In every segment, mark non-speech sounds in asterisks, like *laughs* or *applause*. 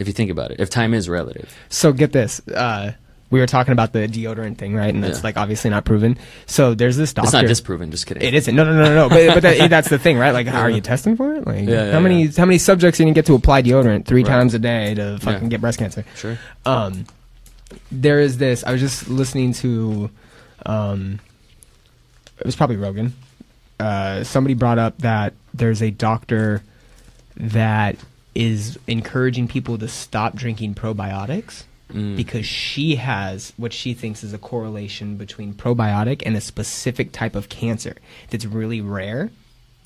If you think about it, if time is relative. So get this. Uh, we were talking about the deodorant thing, right? And that's Yeah. like obviously not proven. So there's this doctor. It's not disproven. Just kidding. It isn't. No, no, no, no, no. But, but that, *laughs* that's the thing, right? Like, how are you testing for it? Like, Yeah, yeah, how many how many subjects you gonna get to apply deodorant three Right. times a day to fucking get breast cancer? Sure. Um, there is this. I was just listening to, um, it was probably Rogan. Uh, somebody brought up that there's a doctor that is encouraging people to stop drinking probiotics Mm. because she has what she thinks is a correlation between probiotic and a specific type of cancer that's really rare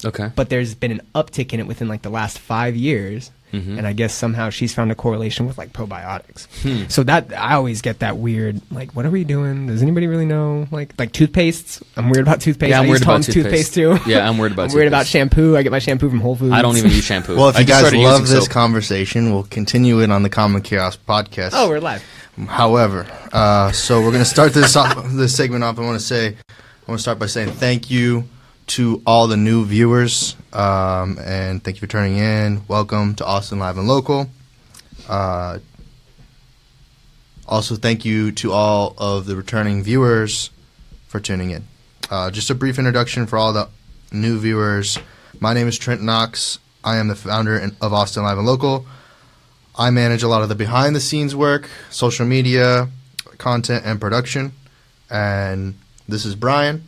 Okay. but there's been an uptick in it within like the last five years Mhm. and i guess somehow she's found a correlation with like probiotics Hmm. so that i always get that weird like what are we doing does anybody really know like like toothpastes i'm weird about toothpaste Yeah, I'm I weird use about Tom's toothpaste. too *laughs* Yeah, I'm worried about i'm weird about *laughs* shampoo i get my shampoo from whole foods I don't even use *laughs* shampoo. Well, if I you just guys love this soap. conversation, we'll continue it on the Common Chaos podcast. oh we're live However, uh, so we're gonna start this off, this segment off. I want to say, I want to start by saying thank you to all the new viewers, um, and thank you for turning in. Welcome to Austin Live and Local. Uh, also, thank you to all of the returning viewers for tuning in. Uh, just a brief introduction for all the new viewers. My name is Trent Knox. I am the founder of Austin Live and Local. I manage a lot of the behind the scenes work, social media, content, and production. And this is Brian.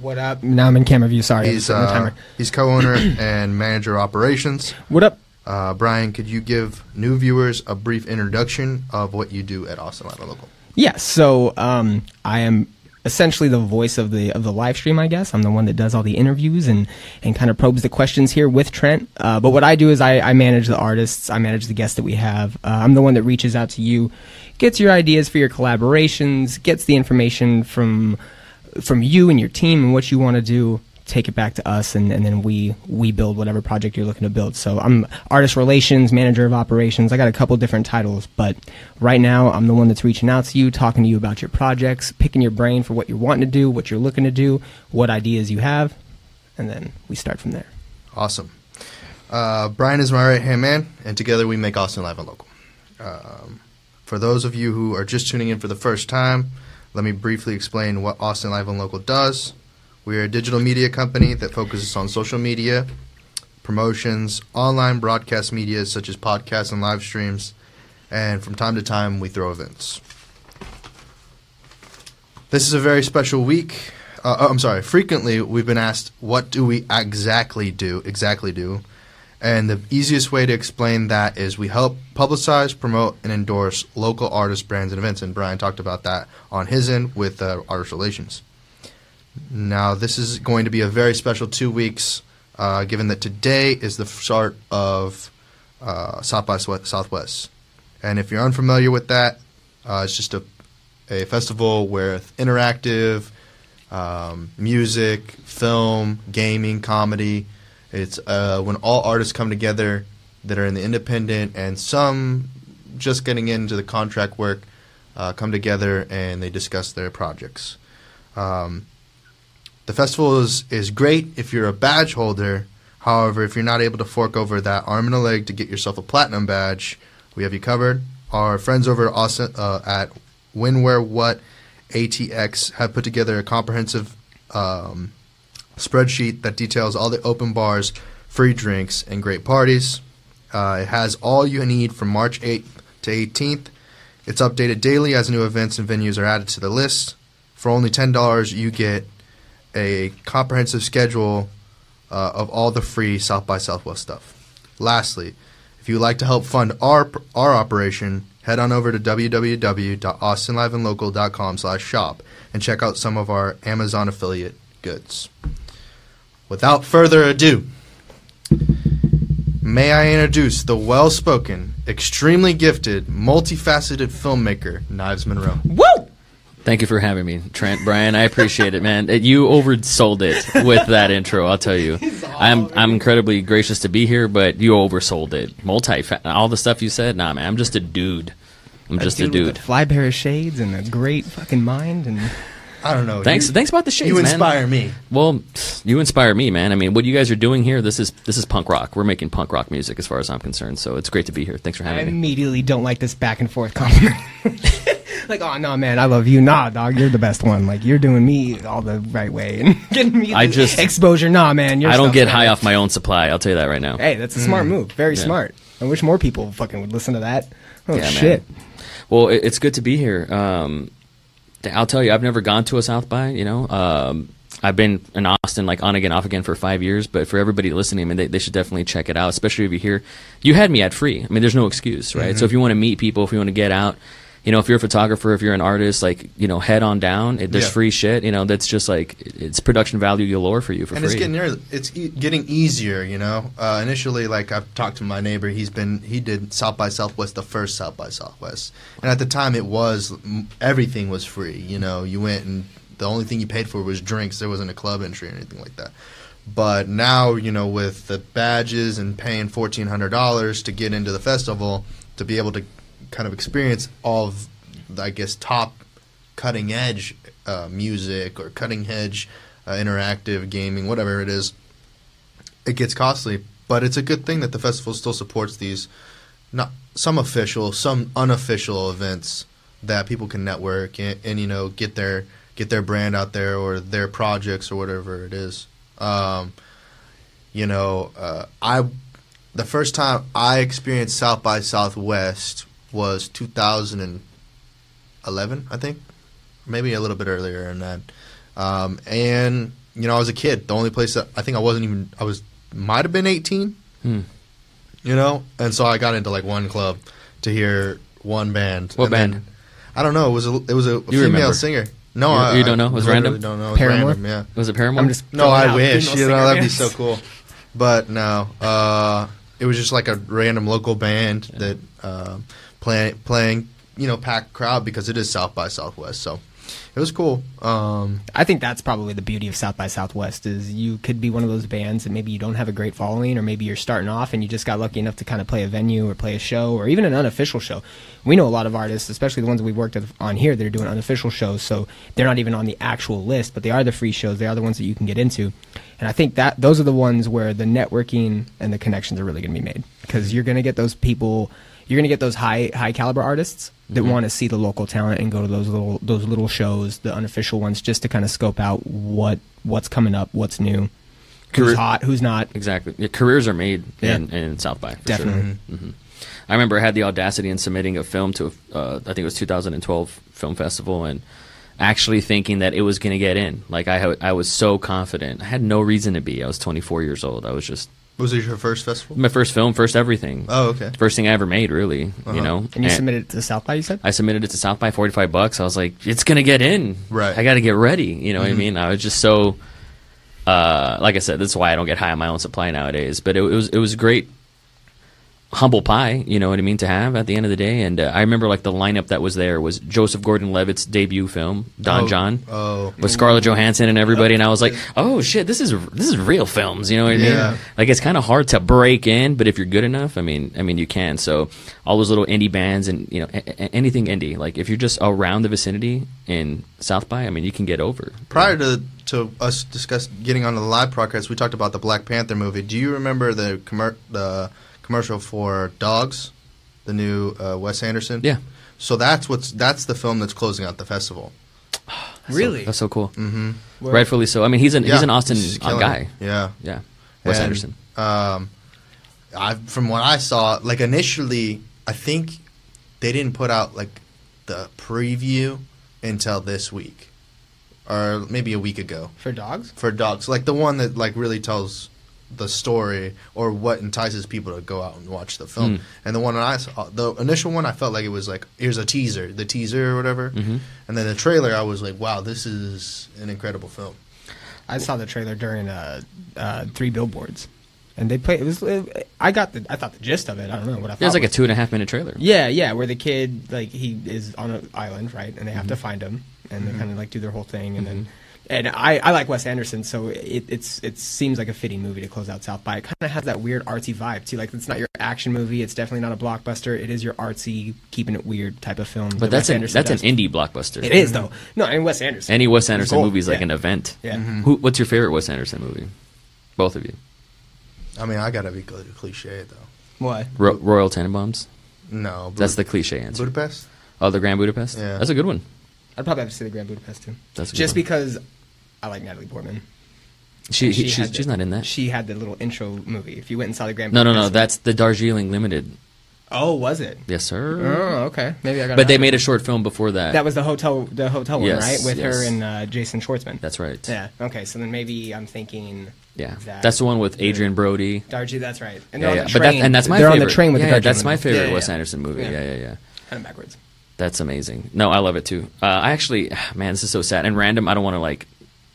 What up now i'm in camera view sorry He's I'm setting the uh, timer. he's co-owner *coughs* and manager of operations. what up Uh, Brian, could you give new viewers a brief introduction of what you do at Austin Live and Local? Yeah, so um, I am essentially the voice of the of the live stream. I guess I'm the one that does all the interviews and and kind of probes the questions here with Trent. Uh, but what I do is I, I manage the artists, I manage the guests that we have. Uh, I'm the one that reaches out to you, gets your ideas for your collaborations, gets the information from from you and your team and what you want to do take it back to us and, and then we we build whatever project you're looking to build so i'm artist relations manager of operations i got a couple different titles but right now i'm the one that's reaching out to you talking to you about your projects picking your brain for what you're wanting to do what you're looking to do what ideas you have and then we start from there Awesome. Uh, Brian is my right hand man, and together we make Austin Live and Local. Um, for those of you who are just tuning in for the first time, let me briefly explain what Austin Live and Local does. We are a digital media company that focuses on social media, promotions, online broadcast media such as podcasts and live streams, and from time to time we throw events. This is a very special week. Uh, oh, I'm sorry. Frequently, we've been asked, "What do we exactly do?" Exactly do, and the easiest way to explain that is we help publicize, promote, and endorse local artists, brands, and events. And Brian talked about that on his end with uh, artist relations. Now, this is going to be a very special two weeks, uh, given that today is the start of uh, South by Southwest. And if you're unfamiliar with that, uh, it's just a, a festival with interactive um, music, film, gaming, comedy. It's uh, when all artists come together that are in the independent and some just getting into the contract work uh, come together and they discuss their projects. Um, the festival is, is great if you're a badge holder. However, if you're not able to fork over that arm and a leg to get yourself a platinum badge, we have you covered. Our friends over uh, at When, Where, What ATX have put together a comprehensive um, spreadsheet that details all the open bars, free drinks, and great parties. Uh, it has all you need from March 8th to 18th. It's updated daily as new events and venues are added to the list. For only $10, you get a comprehensive schedule uh, of all the free South by Southwest stuff. Lastly, if you would like to help fund our our operation, head on over to www.austinliveandlocal.com/shop and check out some of our Amazon affiliate goods. Without further ado, may I introduce the well-spoken, extremely gifted, multifaceted filmmaker Knives Monroe. woo Thank you for having me, Trent. Brian, I appreciate it, man. You oversold it with that intro. I'll tell you. I'm I'm incredibly gracious to be here, but you oversold it. Multi, all the stuff you said. Nah, man. I'm just a dude. I'm just a with dude. a fly pair of shades and a great fucking mind and I don't know. Thanks, You, thanks about the shades, you man. inspire me. Well, you inspire me, man. I mean, what you guys are doing here, this is this is punk rock. We're making punk rock music, as far as I'm concerned. So it's great to be here. Thanks for I having me. I immediately don't like this back and forth compliment. *laughs* like, oh no, man, I love you. Nah, dog, you're the best one. Like, you're doing me all the right way and *laughs* getting me I just- exposure. Nah, man, I don't get high off my own supply. I'll tell you that right now. Hey, that's a smart move. Very Yeah. smart. I wish more people fucking would listen to that. Oh Yeah, man. shit. Well, it, it's good to be here. Um, I'll tell you, I've never gone to a South by. You know, um, I've been in Austin like on again, off again for five years. But for everybody listening, I mean, they, they should definitely check it out. Especially if you hear, you had me at free. I mean, there's no excuse, right? So if you want to meet people, if you want to get out, you know, if you're a photographer, if you're an artist, like you know, head on down. It, there's Yeah. free shit. You know, that's just like it's production value galore for you for and free. it's getting it's e- getting easier. You know, uh, initially, like I've talked to my neighbor. He's been he did South by Southwest, the first South by Southwest, and at the time it was everything was free. You know, you went and the only thing you paid for was drinks. There wasn't a club entry or anything like that. But now, you know, with the badges and paying fourteen hundred dollars to get into the festival, to be able to kind of experience all of, I guess, top cutting edge uh, music or cutting edge uh, interactive gaming, whatever it is, it gets costly. But it's a good thing that the festival still supports these, not some official, some unofficial events that people can network and, and you know get their get their brand out there or their projects or whatever it is. Um, you know, uh, I the first time I experienced South by Southwest was 2011, I think, maybe a little bit earlier than that. Um, and you know, I was a kid. The only place that I think I wasn't even I was might have been 18. Hmm. You know, and so I got into like one club to hear one band. What And then- band? I don't know. It was a it was a female remember? singer. No, You- I, you don't know? It was literally random? Don't know. It was Paramore? random, yeah. Was it Paramore? I'm just No, I wish. You know, that'd be so cool. But no, uh, it was just like a random local band that uh, play, playing, you know, packed crowd because it is South by Southwest. So it was cool. Um, I think that's probably the beauty of South by Southwest is you could be one of those bands that maybe you don't have a great following or maybe you're starting off and you just got lucky enough to kind of play a venue or play a show or even an unofficial show. We know a lot of artists, especially the ones we've worked on here, that are doing unofficial shows, so they're not even on the actual list, but they are the free shows. They are the ones that you can get into. And I think that those are the ones where the networking and the connections are really going to be made because you're going to get those people you're going to get those high high caliber artists that Mm-hmm. want to see the local talent and go to those little those little shows, the unofficial ones, just to kind of scope out what what's coming up, what's new, who's hot, who's not. Exactly. Yeah, careers are made Yeah. in, in South by. Definitely. Sure. hmm I remember I had the audacity in submitting a film to, uh, I think it was 2012 Film Festival, and actually thinking that it was going to get in. Like I, I was so confident. I had no reason to be. I was 24 years old. I was just was it your first festival? my first film, first everything. Oh, okay. First thing I ever made, really. Uh-huh. You know. And you submitted it to South by, you said? I submitted it to South by 45 bucks. I was like, it's going to get in. Right. I got to get ready. You know what I Mhm. mean? I was just so, uh, like I said, that's why I don't get high on my own supply nowadays. But it, it was, it was great, humble pie, you know what I mean, to have at the end of the day. And uh, I remember like the lineup that was there was Joseph Gordon-Levitt's debut film, Don Oh, John. Oh, With Scarlett Johansson and everybody, and I was like, "Oh shit, this is this is real films." You know what I mean? Yeah. Like it's kind of hard to break in, but if you're good enough, I mean, I mean, you can. So all those little indie bands and you know a- a- anything indie, like if you're just around the vicinity in South by, I mean, you can get over. prior to to us discuss getting on the live podcast, we talked about the Black Panther movie. Do you remember the commer- the commercial for Dogs, the new uh, Wes Anderson? Yeah. So that's what's that's the film that's closing out the festival. Really? That's so cool. Mm-hmm. Where- Rightfully so. I mean, he's an he's an Austin he's uh, guy. it. Yeah. Yeah, Wes And, Anderson. Um, I from what I saw, like initially, I think they didn't put out like the preview until this week, or maybe a week ago For dogs? for dogs. Like the one that like really tells the story or what entices people to go out and watch the film. Mm. And the one that I saw, the initial one, I felt like it was like here's a teaser, the teaser or whatever. Mhm. And then the trailer, I was like, wow, this is an incredible film. I saw the trailer during uh, uh, Three Billboards. And they play. It was. It, I got the. I thought the gist of it. I don't know what I thought. It was like a two and a half minute trailer. Yeah, yeah, where the kid like he is on an island, right, and they have Mm-hmm. to find him, and they kind of like do their whole thing, and then And I, I like Wes Anderson, so it, it's it seems like a fitting movie to close out South by. It kind of has that weird artsy vibe too. Like it's not your action movie. It's definitely not a blockbuster. It is your artsy, keeping it weird type of film. But that that's Wes an Anderson that's does. an indie blockbuster. It is though. No, and Wes Anderson. Any Wes Anderson movie is like Yeah. an event. Yeah. Mm-hmm. Who, what's your favorite Wes Anderson movie? Both of you. I mean, I gotta be cl- cliche though. Why? Ro- Royal Tenenbaums. No, That's the cliche answer. Budapest. Oh, the Grand Budapest. Yeah. That's a good one. I'd probably have to say the Grand Budapest too. That's a good just one. because I like Natalie Portman. She, he- She she's, she's the- not in that. She had the little intro movie. If you went and saw the Grand no, no, no. That's the Darjeeling Limited. oh, was it? Yes, sir. Oh, okay. Maybe I got. but they made a short film before that. That was the hotel, the hotel one, Yes, right? With her and uh, Jason Schwartzman. That's right. Yeah. Okay. So then maybe I'm thinking. Yeah. that- That's the one with Adrien Brody. Darjeeling. That's right. And Yeah, yeah. on the But that, and that's my they're favorite. on the train with yeah, the yeah, that's my favorite Yeah, yeah, Wes. Anderson movie. Yeah. Yeah, yeah, yeah. Kind of backwards. That's amazing. No, I love it too. Uh, I actually, *sighs* man, this is so sad and random. I don't want to like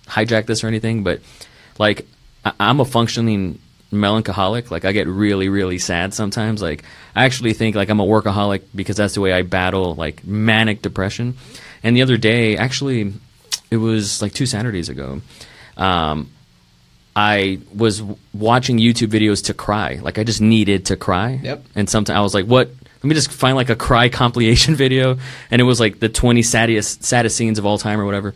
hijack this or anything, but like, I- I'm a functioning melancholic. Like, I get really, really sad sometimes. Like, I actually think like I'm a workaholic because that's the way I battle like manic depression. And the other day, actually, it was like two Saturdays ago. Um, I was w- watching YouTube videos to cry. Like I just needed to cry. Yep. And sometimes I was like, "What? Let me just find like a cry compilation *laughs* video." And it was like the 20 saddest saddest scenes of all time or whatever.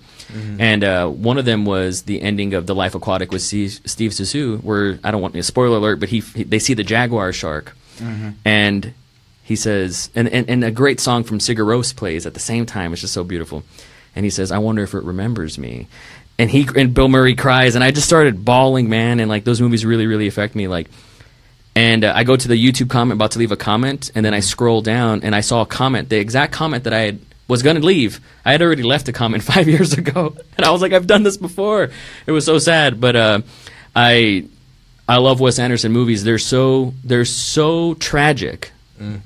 And uh, one of them was the ending of The Life Aquatic with Steve, Steve Zissou, where I don't want a spoiler alert, but he, he they see the jaguar shark, and he says, and, and and a great song from Sigur Rós plays at the same time. It's just so beautiful. And he says, "I wonder if it remembers me." And he and Bill Murray cries, and I just started bawling, man. And like those movies really, really affect me. Like, and uh, I go to the YouTube comment, about to leave a comment, and then I scroll down, and I saw a comment, the exact comment that I had was going to leave. I had already left a comment *laughs* five years ago, and I was like, I've done this before. It was so sad, but uh, I I love Wes Anderson movies. They're so they're so tragic,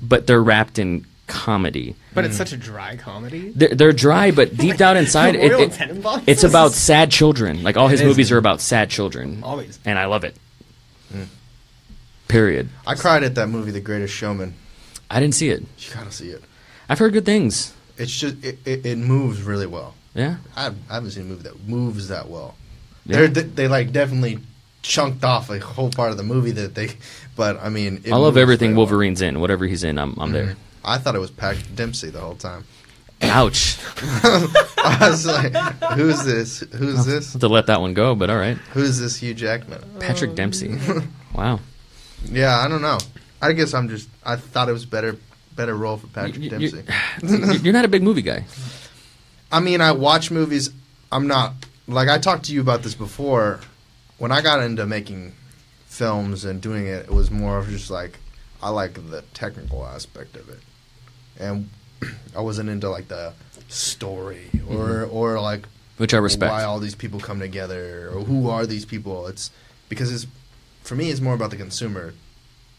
but they're wrapped in comedy. But it's such a dry comedy. They're, they're dry, but *laughs* deep down inside, it, it- it's about sad children. Like all his movies are about sad children. Always. and I love it. Period. I cried at that movie, The Greatest Showman. I didn't see it. You gotta see it. I've heard good things. It's just it, it, it moves really well. Yeah. I, I haven't seen a movie that moves that well. Yeah. They're, they they like definitely chunked off a whole part of the movie that they. But I mean, I love everything very well. Wolverine's in. Whatever he's in, I'm, I'm there. Mm-hmm. I thought it was Patrick Dempsey the whole time. Ouch. *laughs* I was like, "Who's this? Who's this? to let that one go, but all right. Who's this Hugh Jackman?" Patrick Dempsey. *laughs* Wow. Yeah, I don't know. I guess I'm just. I thought it was better better role for Patrick You- Dempsey. you- You're not a big movie guy. I mean, I watch movies. I'm not like I talked to you about this before. When I got into making films and doing it, it was more of just like I like the technical aspect of it, and *clears throat* I wasn't into like the story or mm-hmm. or like Which I respect. why all these people come together or who are these people. It's because it's for me, it's more about the consumer,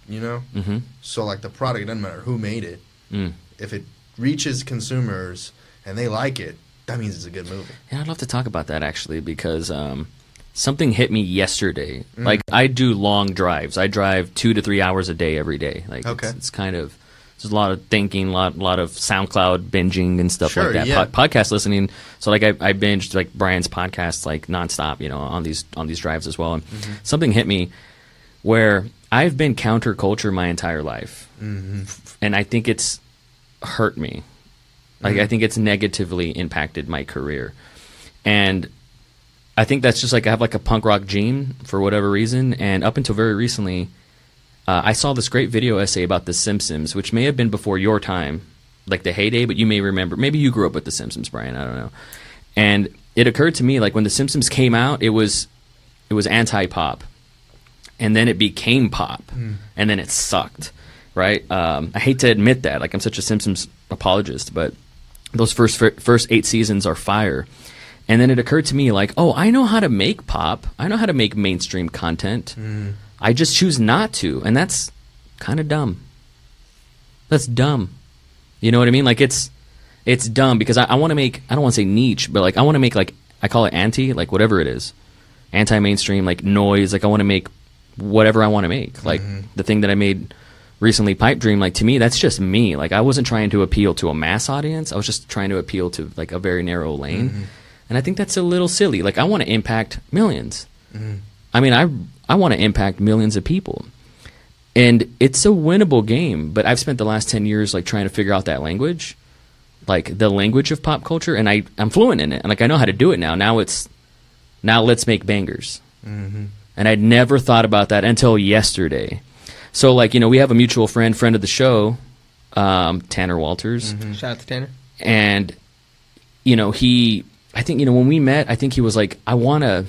you know. Mm-hmm. So like the product, it doesn't matter who made it. Mm. If it reaches consumers and they like it, that means it's a good movie. Yeah, I'd love to talk about that actually because um, something hit me yesterday. Mm. Like I do long drives. I drive two to three hours a day every day. Like Okay. it's, it's kind of there's a lot of thinking, a lot, lot of SoundCloud binging and stuff Sure, like that. yeah. Po- podcast listening. So like I, I binged like Brian's podcast like nonstop, you know, on these on these drives as well. And Mm-hmm. something hit me where I've been counterculture my entire life, Mm-hmm. and I think it's hurt me. Like I think it's negatively impacted my career, and I think that's just like I have like a punk rock gene for whatever reason. And up until very recently, uh, I saw this great video essay about The Simpsons, which may have been before your time, like the heyday, but you may remember. Maybe you grew up with The Simpsons, Brian. I don't know. And it occurred to me like when The Simpsons came out, it was it was anti pop, and then it became pop, and then it sucked. Right? Um, I hate to admit that. Like I'm such a Simpsons apologist, but those first first eight seasons are fire. And then it occurred to me like, oh, I know how to make pop. I know how to make mainstream content. I just choose not to, and that's kind of dumb. That's dumb. You know what I mean? Like it's it's dumb because I, I want to make I don't want to say niche, but like I want to make like I call it anti, like whatever it is, anti mainstream, like noise. Like I want to make whatever I want to make. Mm-hmm. Like the thing that I made recently, Pipe Dream. Like to me, that's just me. Like I wasn't trying to appeal to a mass audience. I was just trying to appeal to like a very narrow lane. Mm-hmm. and I think that's a little silly. Like I want to impact 1000000s mm-hmm. I mean, I I want to impact millions of people, and it's a winnable game. But I've spent the last ten years like trying to figure out that language, like the language of pop culture, and I I'm fluent in it. And like I know how to do it now. Now it's now let's make bangers. And I'd never thought about that until yesterday. So like you know we have a mutual friend, friend of the show, um, Tanner Walters Shout out to Tanner. and you know he i think you know when we met i think he was like i want to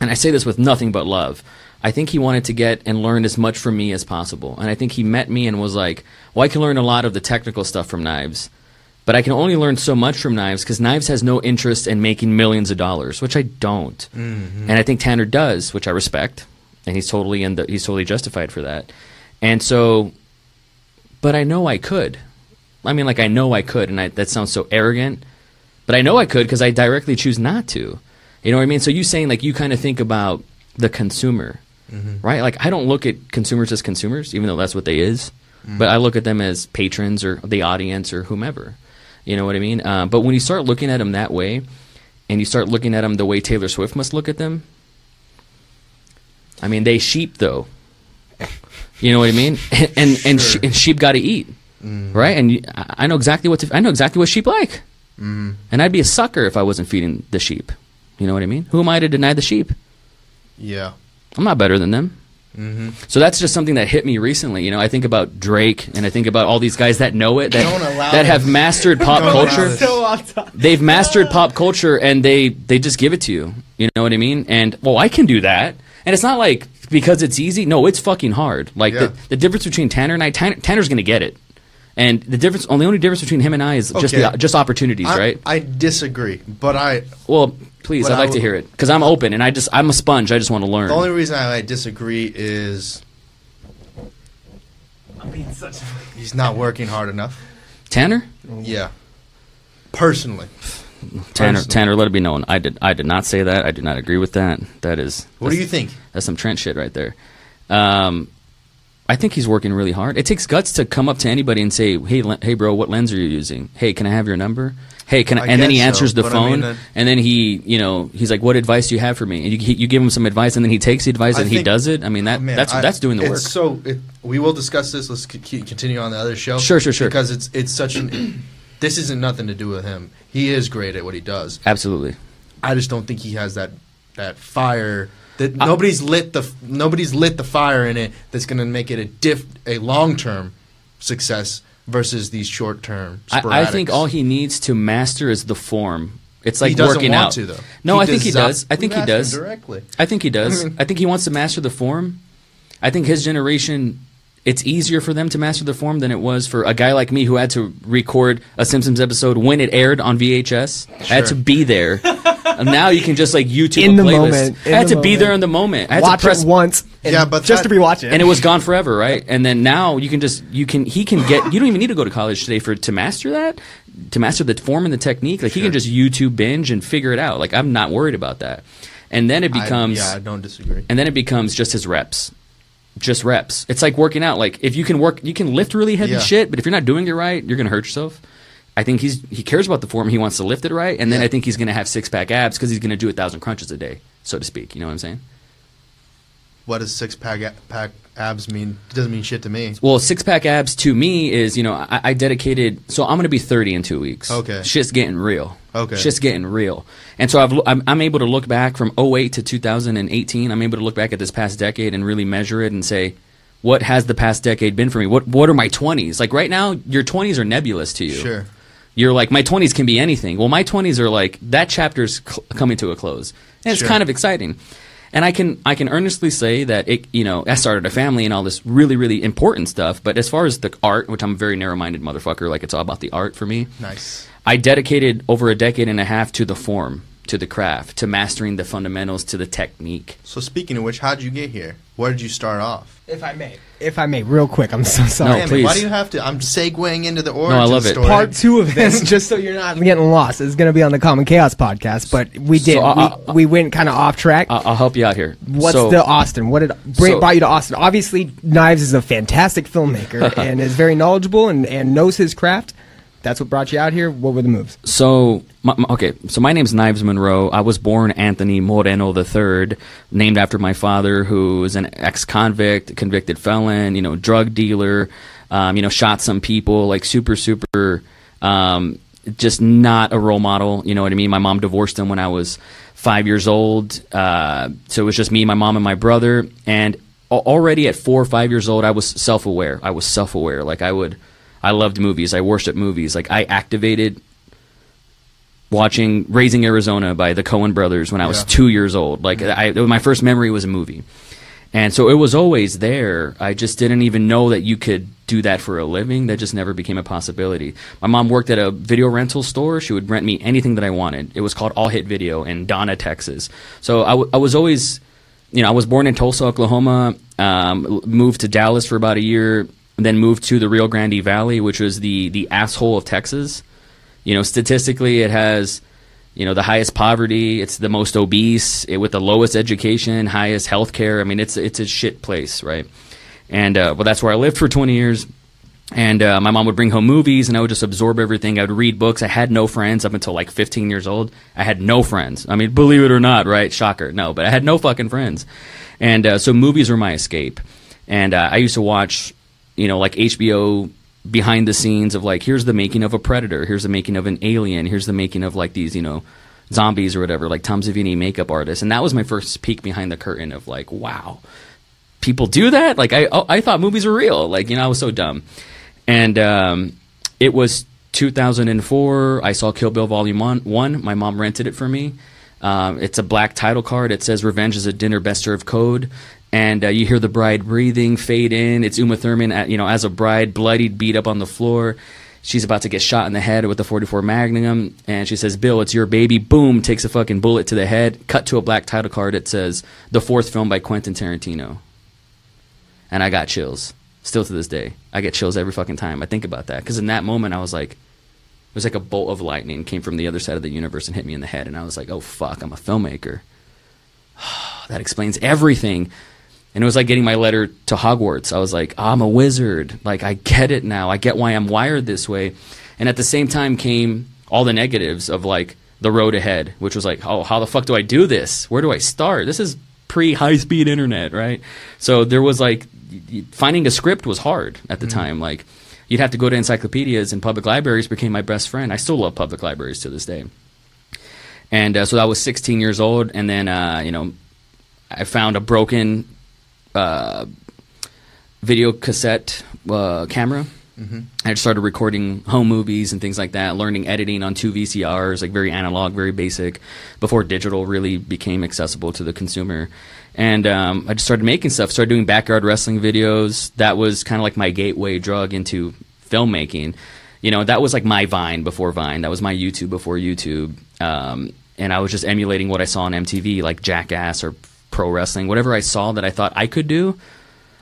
and i say this with nothing but love i think he wanted to get and learn as much from me as possible and i think he met me and was like well i can learn a lot of the technical stuff from knives but i can only learn so much from knives because knives has no interest in making millions of dollars which i don't mm-hmm. and i think tanner does which i respect and he's totally in the he's totally justified for that and so but i know i could I mean, like I know I could, and I, that sounds so arrogant, but I know I could because I directly choose not to. You know what I mean? So you saying like you kind of think about the consumer, mm-hmm. right? Like I don't look at consumers as consumers, even though that's what they is, mm. but I look at them as patrons or the audience or whomever. You know what I mean? Uh, but when you start looking at them that way, and you start looking at them the way Taylor Swift must look at them, I mean, they sheep though. *laughs* You know what I mean? And and, she, and sheep got to eat, right? And you, I know exactly what to, I know exactly what sheep like, and I'd be a sucker if I wasn't feeding the sheep. You know what I mean? Who am I to deny the sheep? Yeah. I'm not better than them. Mm-hmm. So that's just something that hit me recently. You know, I think about Drake and I think about all these guys that know it, that that have mastered pop *laughs* Don't culture. So. They've mastered pop culture and they they just give it to you. You know what I mean? And well, I can do that. And it's not like because it's easy. No, it's fucking hard. Like Yeah. the, the difference between Tanner and I, Tanner, Tanner's gonna get it. And the difference, only only difference between him and I is just Okay. the just opportunities, I, right? I disagree, but I Well, please, But I'd I like to hear it because I'm open and I just I'm a sponge. I just want to learn. the only reason I disagree is I'm being such. *laughs* he's not working hard enough. Tanner, Yeah. Personally, Tanner, Personally. Tanner, let it be known. I did I did not say that. I do not agree with that. That is. what do you think? That's some Trent shit right there. Um, I think he's working really hard. It takes guts to come up to anybody and say, "Hey, le- hey, bro, what lens are you using? Hey, can I have your number? Hey, can I?" I and then he guess so, answers the but I phone, mean, uh, and then he, you know, he's like, "What advice do you have for me?" And you, he, you give him some advice, and then he takes the advice I and he does it. I mean, that Oh, man, that's that's doing the it's work. So it, we will discuss this. Let's c- continue on the other show. Sure, sure, sure. Because it's it's such an. *clears throat* this isn't nothing to do with him. He is great at what he does. Absolutely. I just don't think he has that that fire. That ah. nobody's lit the nobody's lit the fire in it. That's going to make it a diff a long term success versus these short term. I, I think all he needs to master is the form. It's like he doesn't working want out. to though. No, I think he does. I think he does. directly. I think he does. *laughs* I think he wants to master the form. I think his generation, it's easier for them to master the form than it was for a guy like me who had to record a Simpsons episode when it aired on VHS. I had to be there. and *laughs* now you can just like YouTube In a the playlist. moment, in I had the to be there in the moment. I had Watch to press it once. And Yeah, but just that- to rewatch it. and it was gone forever, right? And then now you can just you can he can get you don't even need to go to college today for to master that, to master the form and the technique. Like he can just YouTube binge and figure it out. Like I'm not worried about that. And then it I- becomes yeah, I don't disagree. and then it becomes just his reps. Just reps. It's like working out. Like if you can work, you can lift really heavy Yeah. shit, but if you're not doing it right, you're gonna hurt yourself. I think he's he cares about the form. He wants to lift it right, and then Yeah. I think he's gonna have six pack abs because he's gonna do a thousand crunches a day, so to speak. You know what I'm saying? What does six pack pack abs mean? It doesn't mean shit to me. Well, six pack abs to me is you know I, I dedicated. So I'm gonna be 30 in two weeks. Okay. shit's getting real. Okay. shit's getting real. And so I've I'm, I'm able to look back from 08 to 2018. I'm able to look back at this past decade and really measure it and say. What has the past decade been for me? What What are my twenties like right now? Your twenties are nebulous to you. Sure. You're like my twenties can be anything. Well, my twenties are like that chapter's cl- coming to a close, and it's Sure. kind of exciting. And I can I can earnestly say that it you know I started a family and all this really really important stuff. But as far as the art, which I'm a very narrow minded motherfucker, like it's all about the art for me. Nice. I dedicated over a decade and a half to the form, to the craft, to mastering the fundamentals, to the technique. So speaking of which, how'd you get here? Where did you start off? If I may, if I may, real quick. I'm so sorry. No, please. why do you have to? I'm segueing into the origin No, I love it. story. Part two of this, *laughs* just so you're not getting lost, is going to be on the Common Chaos podcast. But we did. So, uh, we, we went kind of off track. I'll, I'll help you out here. What's So- the Austin? What did bring, so- brought you to Austin? Obviously, Knives is a fantastic filmmaker *laughs* and is very knowledgeable and, and knows his craft. That's what brought you out here. What were the moves? So, my, my- okay, so my name's Knives Monroe. I was born Anthony Moreno III, named after my father, who is an ex-convict, convicted felon, you know, drug dealer, um, you know, shot some people, like super, super, um, just not a role model. You know what I mean? My mom divorced him when I was five years old, uh, so it was just me, my mom, and my brother. And already at four or five years old, I was self-aware. I was self-aware. Like I would. I loved movies. I worshiped movies. Like I activated watching Raising Arizona by the Coen brothers when I was Yeah. two years old. Like I, my first memory was a movie, and so it was always there. I just didn't even know that you could do that for a living. That just never became a possibility. My mom worked at a video rental store. She would rent me anything that I wanted. It was called All Hit Video in Donna, Texas. So I, w- I was always, you know, I was born in Tulsa, Oklahoma. Um, moved to Dallas for about a year, then moved to the Rio Grande Valley, which was the the asshole of Texas. You know, statistically, it has you know the highest poverty. It's the most obese, it, with the lowest education, highest health care. I mean, it's it's a shit place, right? And uh, well, that's where I lived for 20 years. And uh, my mom would bring home movies, and I would just absorb everything. I would read books. I had no friends up until like 15 years old. I had no friends. I mean, believe it or not, right? Shocker, no, but I had no fucking friends. And uh, so movies were my escape. And uh, I used to watch, you know, like HBO behind the scenes of like, here's the making of a predator, here's the making of an alien, here's the making of like these, you know, zombies or whatever, like Tom Savini makeup artist. And that was my first peek behind the curtain of like, wow, people do that? Like I oh, I thought movies were real. Like, you know, I was so dumb. And um, it was 2004. I saw Kill Bill Volume 1. one. My mom rented it for me. Um, it's a black title card. It says "Revenge is a dinner best served code," and uh, you hear the bride breathing fade in. It's Uma Thurman, at, you know, as a bride, bloodied, beat up on the floor. She's about to get shot in the head with a 44 Magnum, and she says, "Bill, it's your baby." Boom, takes a fucking bullet to the head. Cut to a black title card. It says, "The fourth film by Quentin Tarantino," and I got chills. Still to this day, I get chills every fucking time I think about that. Because in that moment, I was like, it was like a bolt of lightning came from the other side of the universe and hit me in the head, and I was like, "Oh fuck, I'm a filmmaker." *sighs* that explains everything. And it was like getting my letter to Hogwarts. I was like, I'm a wizard. Like I get it now. I get why I'm wired this way. And at the same time came all the negatives of like the road ahead, which was like, oh, how the fuck do I do this? Where do I start? This is pre high speed internet, right? So there was like finding a script was hard at the time. Like you'd have to go to encyclopedias and public libraries became my best friend. I still love public libraries to this day. And uh, so I was 16 years old, and then uh, you know, I found a broken uh, video cassette uh, camera. I just started recording home movies and things like that, learning editing on two VCRs, like very analog, very basic, before digital really became accessible to the consumer. And um, I just started making stuff, started doing backyard wrestling videos. That was kind of like my gateway drug into filmmaking. You know, that was like my Vine before Vine. That was my YouTube before YouTube. Um, and I was just emulating what I saw on MTV, like Jackass or pro wrestling, whatever I saw that I thought I could do.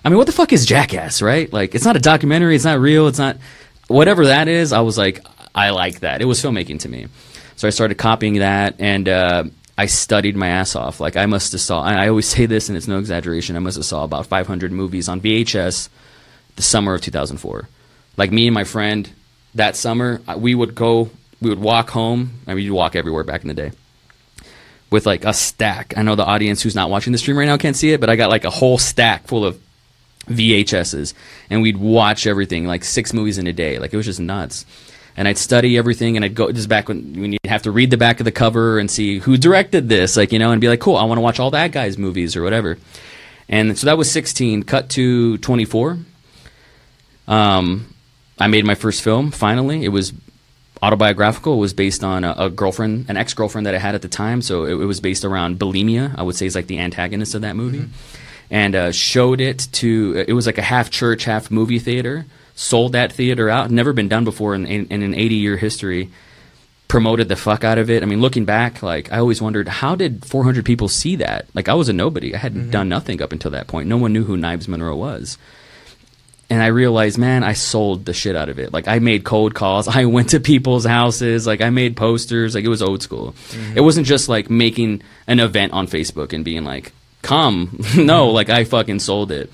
I mean, what the fuck is Jackass, right? Like, it's not a documentary, it's not real, it's not whatever that is. I was like, I like that. It was filmmaking to me, so I started copying that, and uh, I studied my ass off. Like, I must have saw. I always *laughs* say this, and it's no exaggeration. I must have saw about 500 movies on VHS the summer of 2004. Like me and my friend that summer, uh, we would go, we would walk home. I mean, you'd walk everywhere back in the day with like a stack. I know the audience who's not watching the stream right now can't see it, but I got like a whole stack full of VHSs, and we'd watch everything, like six movies in a day. Like it was just nuts. And I'd study everything, and I'd go just back when, when you'd have to read the back of the cover and see who directed this, like you know, and be like, cool, I want to watch all that guy's movies or whatever. And so that was 16. Cut to 24. Um, I made my first film. Finally, it was autobiographical. It was based on a, a girlfriend, an ex-girlfriend that I had at the time. So it, it was based around bulimia. I would say is like the antagonist of that movie, and uh, showed it to. It was like a half church, half movie theater. Sold that theater out. Never been done before in, in, in an 80-year history. Promoted the fuck out of it. I mean, looking back, like I always wondered, how did 400 people see that? Like I was a nobody. I hadn't done nothing up until that point. No one knew who Knives Monroe was and I realized, man, I sold the shit out of it. Like I made cold calls. *laughs* I went to people's houses. Like I made posters. Like it was old school. Mm-hmm. It wasn't just like making an event on Facebook and being like, "Come." *laughs* no, mm-hmm. like I fucking sold it.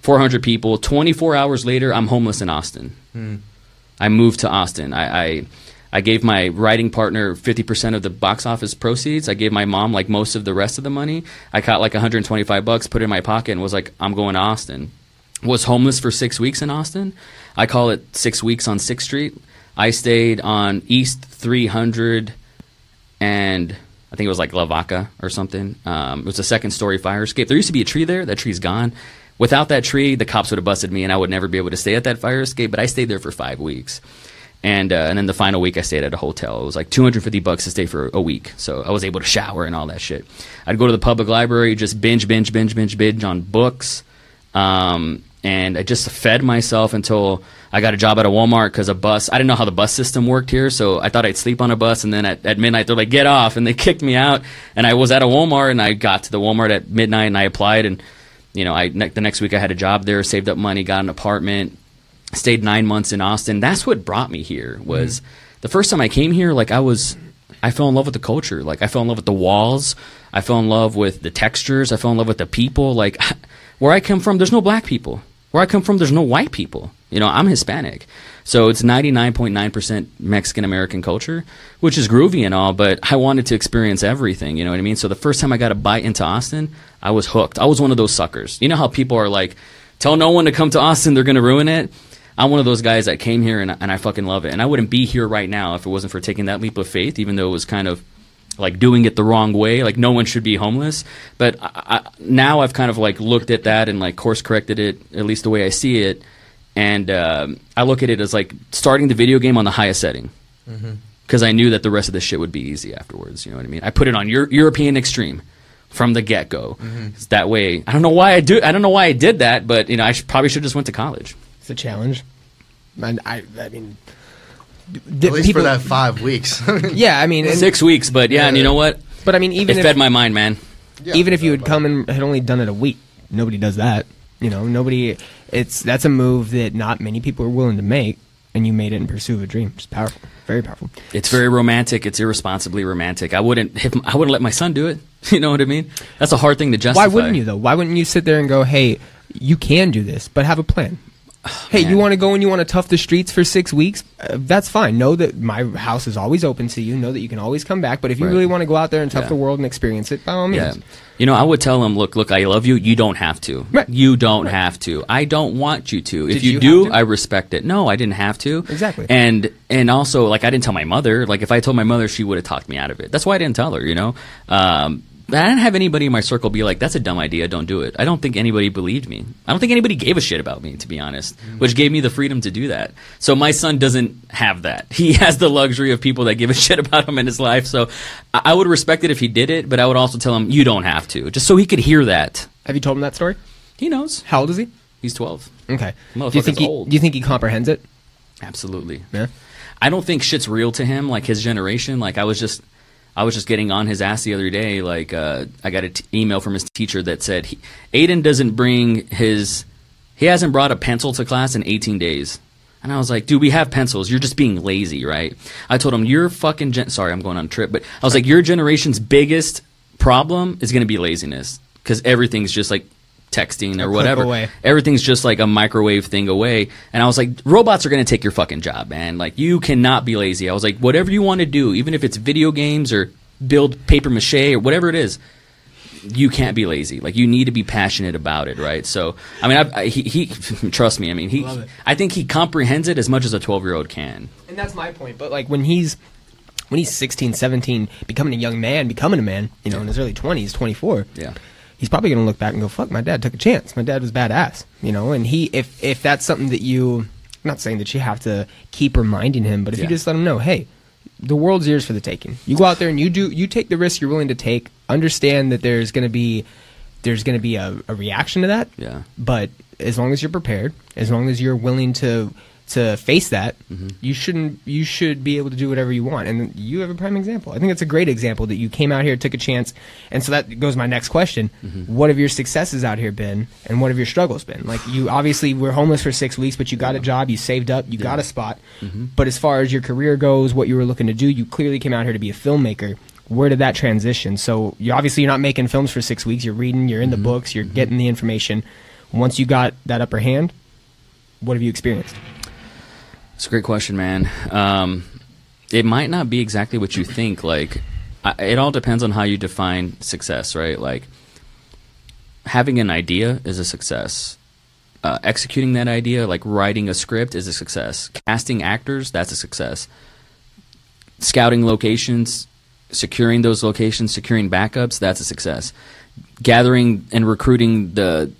400 people. 24 hours later, I'm homeless in Austin. Mm. I moved to Austin. I, I I gave my writing partner 50% of the box office proceeds. I gave my mom like most of the rest of the money. I caught like 125 bucks, put it in my pocket, and was like, I'm going to Austin. Was homeless for six weeks in Austin. I call it six weeks on 6th Street. I stayed on East 300 and I think it was like Lavaca or something. Um, it was a second story fire escape. There used to be a tree there. That tree's gone. Without that tree, the cops would have busted me and I would never be able to stay at that fire escape, but I stayed there for five weeks and uh, and then the final week I stayed at a hotel. It was like 250 bucks to stay for a week, so I was able to shower and all that shit. I'd go to the public library, just binge, binge, binge, binge, binge on books, um, and I just fed myself until I got a job at a Walmart because a bus. I didn't know how the bus system worked here, so I thought I'd sleep on a bus, and then at, at midnight they're like, "Get off!" and they *laughs* kicked me out. And I was at a Walmart, and I got to the Walmart at midnight, and I applied, and you know, I ne- the next week I had a job there, saved up money, got an apartment stayed nine months in Austin. That's what brought me here. Was mm. the first time I came here? Like I was, I fell in love with the culture. Like I fell in love with the walls. I fell in love with the textures. I fell in love with the people. Like *laughs* where I come from, there's no black people. Where I come from, there's no white people. You know, I'm Hispanic. So it's 99.9% Mexican American culture, which is groovy and all, but I wanted to experience everything, you know what I mean? So the first time I got a bite into Austin, I was hooked. I was one of those suckers. You know how people are like, tell no one to come to Austin, they're going to ruin it? I'm one of those guys that came here and, and I fucking love it. And I wouldn't be here right now if it wasn't for taking that leap of faith, even though it was kind of like doing it the wrong way. Like no one should be homeless. But I, I, now I've kind of like looked at that and like course corrected it, at least the way I see it. And um, I look at it as like starting the video game on the highest setting. Because mm-hmm. I knew that the rest of the shit would be easy afterwards. You know what I mean? I put it on Euro- European Extreme from the get go. Mm-hmm. That way, I don't know why I do. I don't know why I did that, but you know, I probably should just went to college. It's a challenge. And I, I mean, d- at least people, for that five weeks. *laughs* yeah, I mean, six weeks, but yeah, yeah, and you know what? But I mean, even it if, fed my mind, man. Yeah, even if you had come and had only done it a week, nobody does that. You know, nobody. It's that's a move that not many people are willing to make, and you made it in pursuit of a dream. It's powerful, very powerful. It's very romantic. It's irresponsibly romantic. I wouldn't. If, I wouldn't let my son do it. *laughs* You know what I mean? That's a hard thing to justify. Why wouldn't you though? Why wouldn't you sit there and go, "Hey, you can do this, but have a plan." Hey, Man. you want to go and you want to tough the streets for six weeks? Uh, that's fine. Know that my house is always open to you. Know that you can always come back. But if you right. really want to go out there and tough yeah. the world and experience it, by all means. Yeah. You know, I would tell them, look, look, I love you. You don't have to. Right. You don't right. have to. I don't want you to. Did if you, you do, I respect it. No, I didn't have to. Exactly. And and also, like, I didn't tell my mother. Like, if I told my mother, she would have talked me out of it. That's why I didn't tell her. You know. Um, I didn't have anybody in my circle be like, "That's a dumb idea. Don't do it." I don't think anybody believed me. I don't think anybody gave a shit about me, to be honest, mm-hmm. which gave me the freedom to do that. So my son doesn't have that. He *laughs* has the luxury of people that give a *laughs* shit about him in his life. So I would respect it if he did it, but I would also tell him, "You don't have to," just so he could hear that. Have you told him that story? He knows. How old is he? He's twelve. Okay. Do you think he? Old. Do you think he comprehends it? Absolutely. Yeah. I don't think shit's real to him, like his generation. Like I was just I was just getting on his ass the other day. Like, uh, I got an t- email from his teacher that said he, Aiden doesn't bring his, he hasn't brought a pencil to class in 18 days. And I was like, dude, we have pencils. You're just being lazy, right? I told him, your fucking, gen- sorry, I'm going on a trip, but I was like, your generation's biggest problem is going to be laziness because everything's just like texting or whatever. Everything's just like a microwave thing away. And I was like, robots are going to take your fucking job, man. Like, you cannot be lazy. I was like, whatever you want to do, even if it's video games or build paper mache or whatever it is, you can't be lazy. Like, you need to be passionate about it, right? So, I mean, I, I, he, he, *laughs* trust me. I mean, he, I think he comprehends it as much as a 12 year old can. And that's my point. But like, when he's, when he's 16, 17, becoming a young man, becoming a man, you know, in his early 20s, 24. Yeah he's probably going to look back and go, "Fuck, my dad took a chance. My dad was badass." You know, and he if if that's something that you I'm not saying that you have to keep reminding him, but if yeah. you just let him know, "Hey, the world's yours for the taking. You go out there and you do you take the risk you're willing to take. Understand that there's going to be there's going to be a, a reaction to that. Yeah. But as long as you're prepared, as long as you're willing to to face that, mm-hmm. you shouldn't. You should be able to do whatever you want. And you have a prime example. I think it's a great example that you came out here, took a chance, and so that goes my next question: mm-hmm. What have your successes out here been, and what have your struggles been? Like you obviously were homeless for six weeks, but you got yeah. a job, you saved up, you yeah. got a spot. Mm-hmm. But as far as your career goes, what you were looking to do, you clearly came out here to be a filmmaker. Where did that transition? So you obviously you're not making films for six weeks. You're reading, you're in the mm-hmm. books, you're mm-hmm. getting the information. Once you got that upper hand, what have you experienced? It's a great question, man. Um, it might not be exactly what you think. Like, I, it all depends on how you define success, right? Like, having an idea is a success. Uh, executing that idea, like writing a script, is a success. Casting actors, that's a success. Scouting locations, securing those locations, securing backups, that's a success. Gathering and recruiting the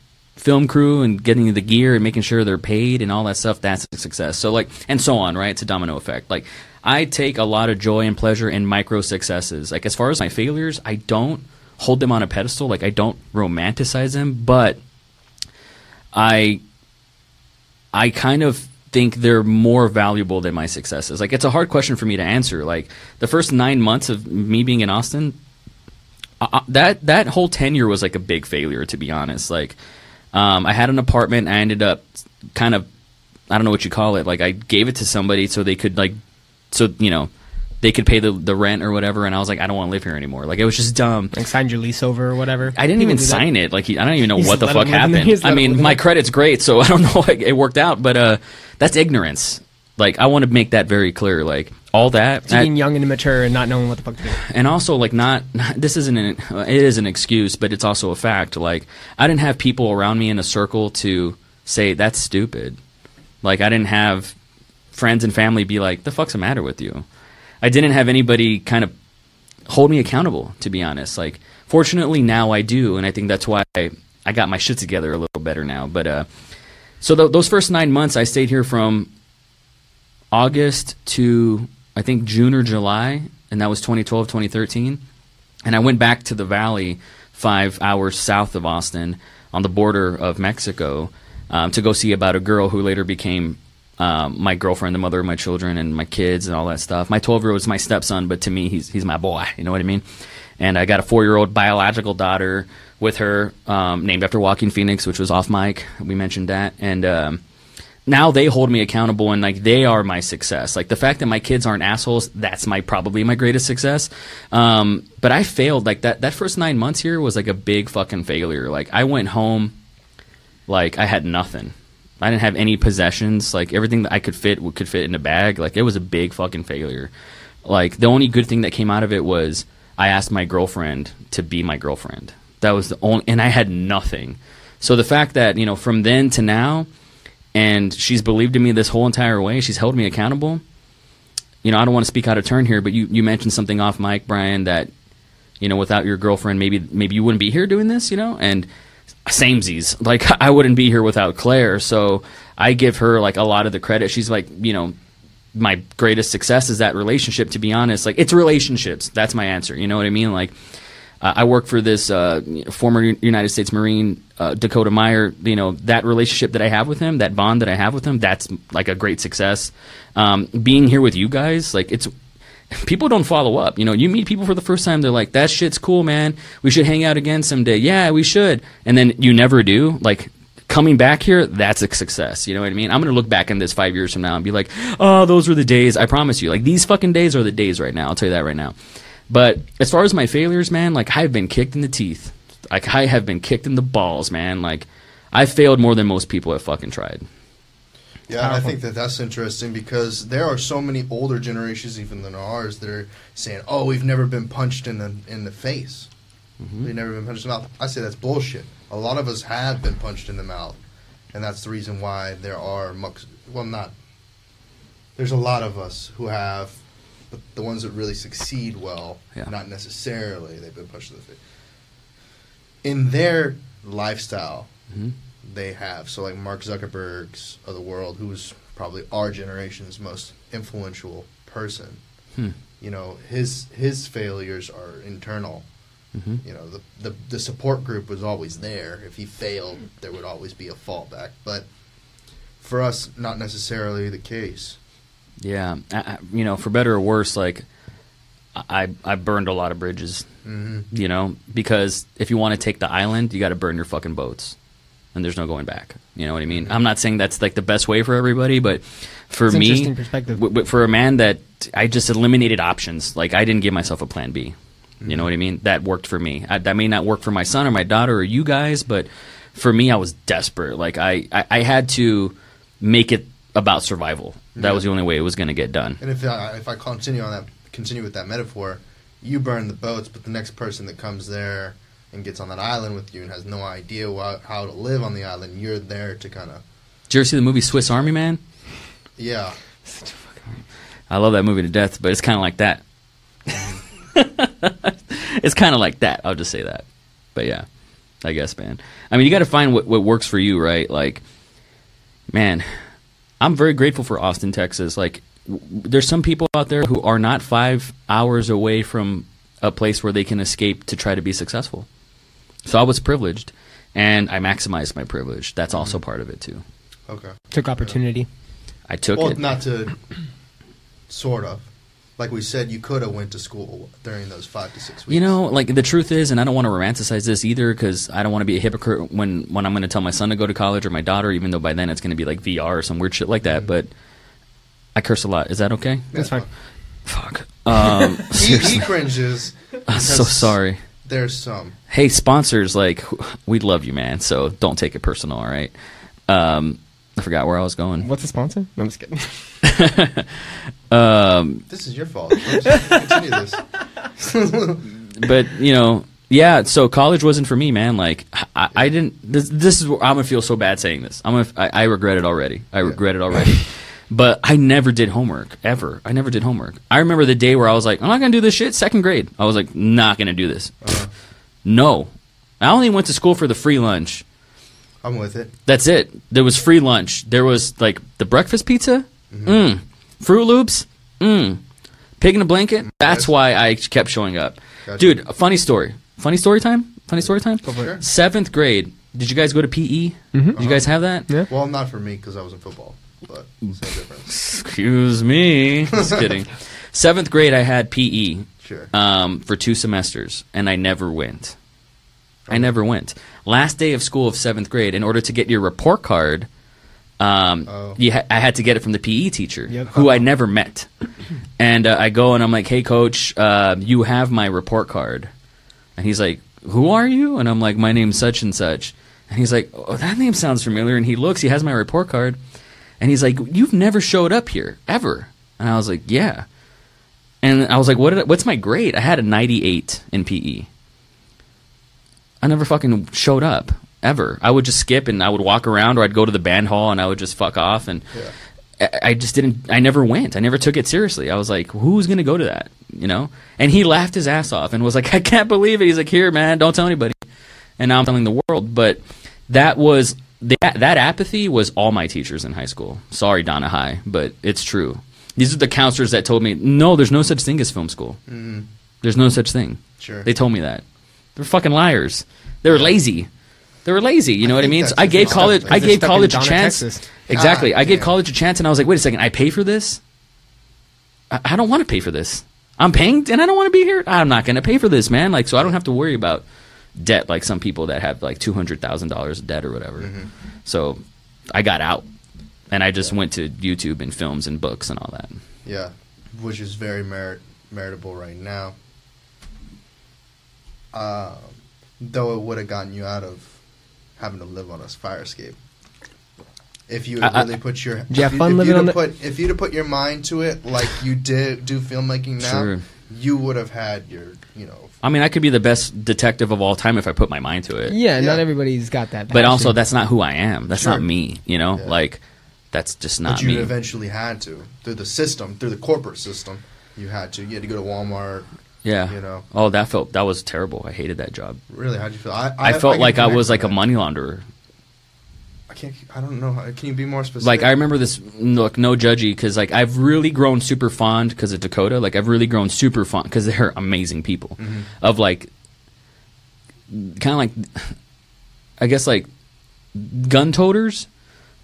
film crew and getting the gear and making sure they're paid and all that stuff, that's a success. So like and so on, right? It's a domino effect. Like I take a lot of joy and pleasure in micro successes. Like as far as my failures, I don't hold them on a pedestal. Like I don't romanticize them, but I I kind of think they're more valuable than my successes. Like it's a hard question for me to answer. Like the first 9 months of me being in Austin, uh, that that whole tenure was like a big failure to be honest. Like um, I had an apartment. I ended up kind of I don't know what you call it. Like I gave it to somebody so they could like so you know they could pay the the rent or whatever. And I was like, I don't want to live here anymore. Like it was just dumb. Like signed your lease over or whatever. I didn't even sign it. Like he, I don't even know You what the fuck him live *laughs* in there. happened. I mean, my credit's great, so *laughs* I don't know. Like, it worked out, but uh, that's ignorance. Like I want to make that very clear. Like all that. Being young and immature and not knowing what the fuck to do. and also like not, not this isn't an it is an excuse but it's also a fact like i didn't have people around me in a circle to say that's stupid like i didn't have friends and family be like the fuck's the matter with you i didn't have anybody kind of hold me accountable to be honest like fortunately now i do and i think that's why i, I got my shit together a little better now but uh so th- those first nine months i stayed here from August to I think June or July, and that was 2012, 2013. And I went back to the valley, five hours south of Austin, on the border of Mexico, um, to go see about a girl who later became um, my girlfriend, the mother of my children, and my kids, and all that stuff. My 12 year old is my stepson, but to me, he's he's my boy. You know what I mean? And I got a four year old biological daughter with her, um, named after Joaquin Phoenix, which was off mic. We mentioned that, and. Now they hold me accountable and like they are my success. Like the fact that my kids aren't assholes, that's my probably my greatest success. Um, but I failed like that. That first nine months here was like a big fucking failure. Like I went home, like I had nothing. I didn't have any possessions. Like everything that I could fit could fit in a bag. Like it was a big fucking failure. Like the only good thing that came out of it was I asked my girlfriend to be my girlfriend. That was the only, and I had nothing. So the fact that you know from then to now and she's believed in me this whole entire way. She's held me accountable. You know, I don't want to speak out of turn here, but you, you mentioned something off mic, Brian, that you know, without your girlfriend, maybe maybe you wouldn't be here doing this. You know, and samesies, *laughs* like I wouldn't be here without Claire. So I give her like a lot of the credit. She's like, you know, my greatest success is that relationship. To be honest, like it's relationships. That's my answer. You know what I mean? Like uh, I work for this uh, former United States Marine, uh, Dakota Meyer. You know that relationship that I have with him, that bond that I have with him, that's like a great success. Um, being here with you guys, like it's people don't follow up. You know, you meet people for the first time, they're like, "That shit's cool, man. We should hang out again someday." Yeah, we should. And then you never do. Like coming back here, that's a success. You know what I mean? I'm gonna look back in this five years from now and be like, "Oh, those were the days." I promise you. Like these fucking days are the days right now. I'll tell you that right now. But as far as my failures, man, like I've been kicked in the teeth. Like I have been kicked in the balls, man. Like I failed more than most people have fucking tried. Yeah, I think that that's interesting because there are so many older generations, even than ours, that are saying, "Oh, we've never been punched in the in the face. Mm-hmm. We've never been punched in the mouth." I say that's bullshit. A lot of us have been punched in the mouth, and that's the reason why there are mucks. Well, not. There's a lot of us who have, but the ones that really succeed well, Yeah. not necessarily they've been pushed to the face. In their lifestyle, Mhm. they have. So like Mark Zuckerberg's of the world, who's probably our generation's most influential person. Hmm. You know, his his failures are internal. Mhm. You know, the, the the support group was always there. If he failed, there would always be a fallback. But for us, not necessarily the case. Yeah, I, you know, for better or worse, like I I burned a lot of bridges. hmm You know, because if you want to take the island, you got to burn your fucking boats, and there's no going back. You know what I mean? I'm not saying that's like the best way for everybody, but for It's me, interesting perspective. w- for a man that I just eliminated options. Like I didn't give myself a plan B. You know what I mean? That worked for me. I, that may not work for my son or my daughter or you guys, but for me, I was desperate. Like I, I, I had to make it about survival. That Yeah. was the only way it was going to get done. And if I, if I continue on that, continue with that metaphor, you burn the boats, but the next person that comes there and gets on that island with you and has no idea wha- how to live on the island, you're there to kind of Did you ever see the movie Swiss Army Man? yeah. I love that movie to death, but it's kind of like that. Mm-hmm. *laughs* it's kind of like that. I'll just say that. But yeah, I guess, man. I mean, you got to find what, what works for you, right? Like, man, I'm very grateful for Austin, Texas. Like, w- there's some people out there who are not five hours away from a place where they can escape to try to be successful. So I was privileged, and I maximized my privilege. That's also mm-hmm. part of it too. Okay. Took opportunity. I took Well, it. not to sort of. Like we said, you could have went to school during those five to six weeks. You know, like the truth is, and I don't want to romanticize this either, because I don't want to be a hypocrite when when I'm going to tell my son to go to college or my daughter, even though by then it's going to be like VR or some weird shit like that. But I curse a lot. Is that okay? That's fine. Fuck. Um, *laughs* he, he cringes. *laughs* I'm so sorry. There's some. Hey, sponsors, like we love you, man. So don't take it personal, all right? Um, I forgot where I was going. What's the sponsor? No, I'm just kidding. *laughs* *laughs* Um, This is your fault. Continue this. *laughs* but you know, yeah. So college wasn't for me, man. Like I, I didn't. This, this is. Where I'm gonna feel so bad saying this. I'm gonna. I, I regret it already. I regret it already. *laughs* But I never did homework ever. I never did homework. I remember the day where I was like, I'm not gonna do this shit. Second grade, I was like, not gonna do this. No, I only went to school for the free lunch. I'm with it. That's it. There was free lunch. There was like the breakfast pizza. Mm. Froot Loops. Mm. Pig in a blanket. That's why I kept showing up. Gotcha. Dude, a funny story. Funny story time? Funny story time? Sure. Seventh grade. Did you guys go to PE? Did you guys have that? Yeah. Well, not for me because I was in football, but same difference. Excuse me. *laughs* Just kidding. Seventh grade, I had PE Sure. um, for two semesters, and I never went. I never went. Last day of school of seventh grade, in order to get your report card, um, Oh. ha- I had to get it from the PE teacher, Yep. who I never met. And uh, I go and I'm like, "Hey, coach, uh, you have my report card." And he's like, "Who are you?" And I'm like, "My name's such and such." And he's like, "Oh, that name sounds familiar." And he looks, he has my report card, and he's like, "You've never showed up here ever." And I was like, "Yeah." And I was like, "What? Did I, what's my grade?" I had a 98 in PE. I never fucking showed up ever. I would just skip and I would walk around, or I'd go to the band hall and I would just fuck off. And Yeah. I, I just didn't. I never went. I never took it seriously. I was like, "Who's gonna go to that?" You know. And he laughed his ass off and was like, *laughs* "I can't believe it." He's like, "Here, man, don't tell anybody." And now I'm telling the world. But that was that that apathy was all my teachers in high school. Sorry, Donna High, but it's true. These are the counselors that told me, "No, there's no such thing as film school. Mm, There's no such thing." sure. They told me that. They're fucking liars. They were lazy. They were lazy. You know I what I mean? So I gave college. I gave college a Donna, chance. Texas. Exactly. Ah, I gave college a chance, and I was like, wait a second. I pay for this. I, I don't want to pay for this. I'm paying, and I don't want to be here. I'm not going to pay for this, man. Like, so I don't have to worry about debt like some people that have like two hundred thousand dollars debt or whatever. Mm-hmm. So I got out, and I just went to YouTube and films and books and all that. Yeah, which is very merit meritable right now. Um, though it would have gotten you out of having to live on a fire escape. If you had I- I- really put your you have if fun if living you'd on have the- put if you'd have put your mind to it like you did do filmmaking now, Sure. you would have had your you know I mean, I could be the best detective of all time if I put my mind to it. Yeah, not everybody's got that. but also that's not who I am. That's Sure. not me. You know, Yeah. like that's just not but you me. eventually had to through the system through the corporate system. You had to. You had to go to Walmart. Yeah. You know. Oh, that felt that was terrible. I hated that job. Really, how'd you feel? I, I, felt can like I was like a money launderer. I can't. I don't know. Can you be more specific? Like I remember this. Look, no judgy, because like I've really grown super fond because of Dakota. Like I've really grown super fond because they're amazing people. Mm-hmm. Of like, kind of like, I guess like, gun toters.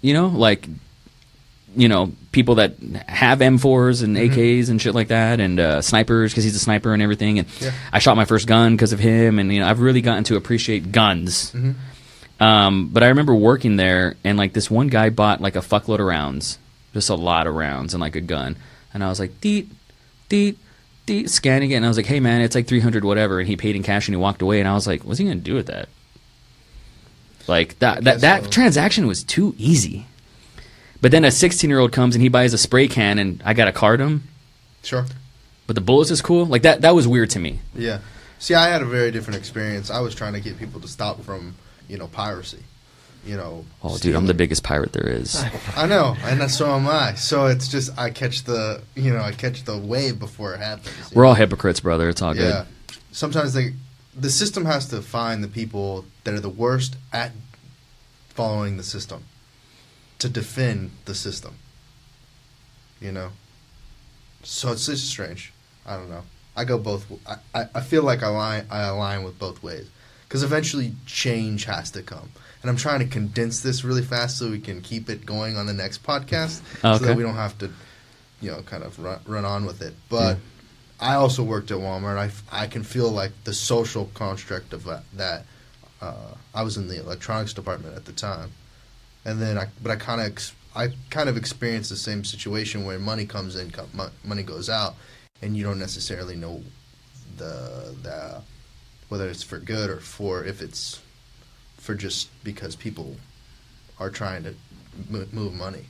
You know, like, you know, people that have M4s and AKs and shit like that, and uh, snipers because he's a sniper and everything. And Yeah. I shot my first gun because of him, and you know, I've really gotten to appreciate guns. Mhm. Um, but I remember working there, and like this one guy bought like a fuckload of rounds, just a lot of rounds, and like a gun. And I was like, deet, deet, deet, scanning it, and I was like, hey man, it's like three hundred whatever. And he paid in cash, and he walked away, and I was like, what's he gonna do with that? Like that that that so. transaction was too easy. But then a 16 year old comes and he buys a spray can and I got to card him. Sure. But the bullets is cool. Like that. That was weird to me. Yeah. See, I had a very different experience. I was trying to get people to stop from, you know, piracy. You know. Oh, dude, I'm the biggest pirate there is. I know, and that's so am I. So it's just I catch the, you know, I catch the wave before it happens. We're know? all hypocrites, brother. It's all Yeah. good. Sometimes they, the system has to find the people that are the worst at following the system to defend the system. You know. So it's just strange. I don't know. I go both. I, I, I feel like I align. I align with both ways because eventually change has to come. And I'm trying to condense this really fast so we can keep it going on the next podcast, so that we don't have to, you know, kind of run, run on with it. But I also worked at Walmart. I, I can feel like the social construct of that. that uh, I was in the electronics department at the time, and then I but I kind of I kind of experienced the same situation where money comes in, money goes out, and you don't necessarily know the the whether it's for good or for if it's for just because people are trying to mo- move money.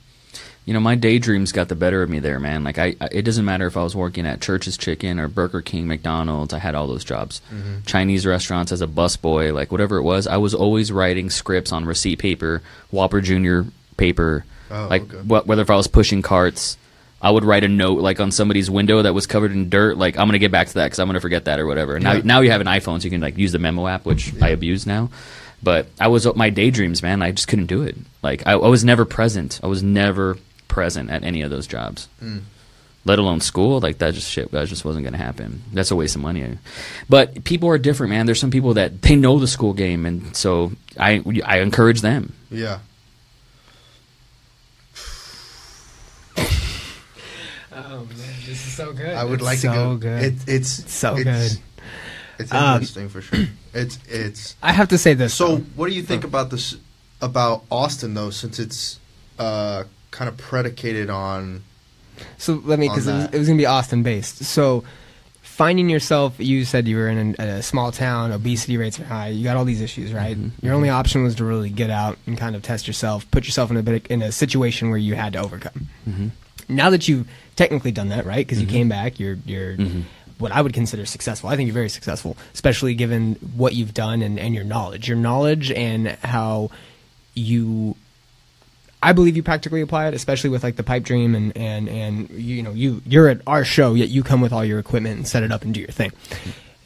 You know, my daydreams got the better of me there, man. Like I, I it doesn't matter if I was working at Church's Chicken or Burger King, McDonald's. I had all those jobs. Mm-hmm. Chinese restaurants as a busboy, like whatever it was. I was always writing scripts on receipt paper, Whopper Junior paper. Oh, like okay. wh- whether if I was pushing carts, I would write a note like on somebody's window that was covered in dirt. Like I'm gonna get back to that because I'm gonna forget that or whatever. Now Yeah. now you have an iPhone, so you can like use the memo app, which I abuse now. But I was my daydreams, man. I just couldn't do it. Like I, I was never present. I was never present at any of those jobs. Mm. Let alone school, like that just shit. That just wasn't gonna happen. That's a waste of money. But people are different, man. There's some people that they know the school game, and so I I encourage them. Yeah. Oh man, this is so good. I would It's like so to go. good. It, it's so it's, good. It's Um, interesting for sure. It's it's. *clears throat* I have to say this. So, though. what do you think about this about Austin though? Since it's uh, kind of predicated on So let me, because it was, it was going to be Austin based. So finding yourself, you said you were in a, a small town, obesity rates are high, you got all these issues, right? Mm-hmm. Your only option was to really get out and kind of test yourself, put yourself in a bit in a situation where you had to overcome. Mm-hmm. Now that you've technically done that, right? Because you came back, you're you're Mm-hmm. what I would consider successful. I think you're very successful, especially given what you've done and, and your knowledge, your knowledge and how you I believe you practically apply it, especially with like the pipe dream and and and you know you you're at our show, yet you come with all your equipment and set it up and do your thing.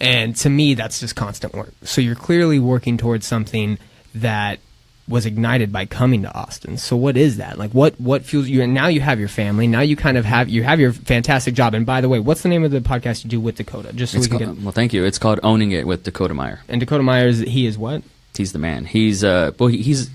And to me, that's just constant work. So you're clearly working towards something that was ignited by coming to Austin. So what is that? Like what what fuels you? And now you have your family. Now you kind of have you have your fantastic job. And by the way, what's the name of the podcast you do with Dakota? Just so It's we can called, get. well, thank you. It's called Owning It with Dakota Meyer. And Dakota Meyer is he is what? He's the man. He's uh, well, he, he's.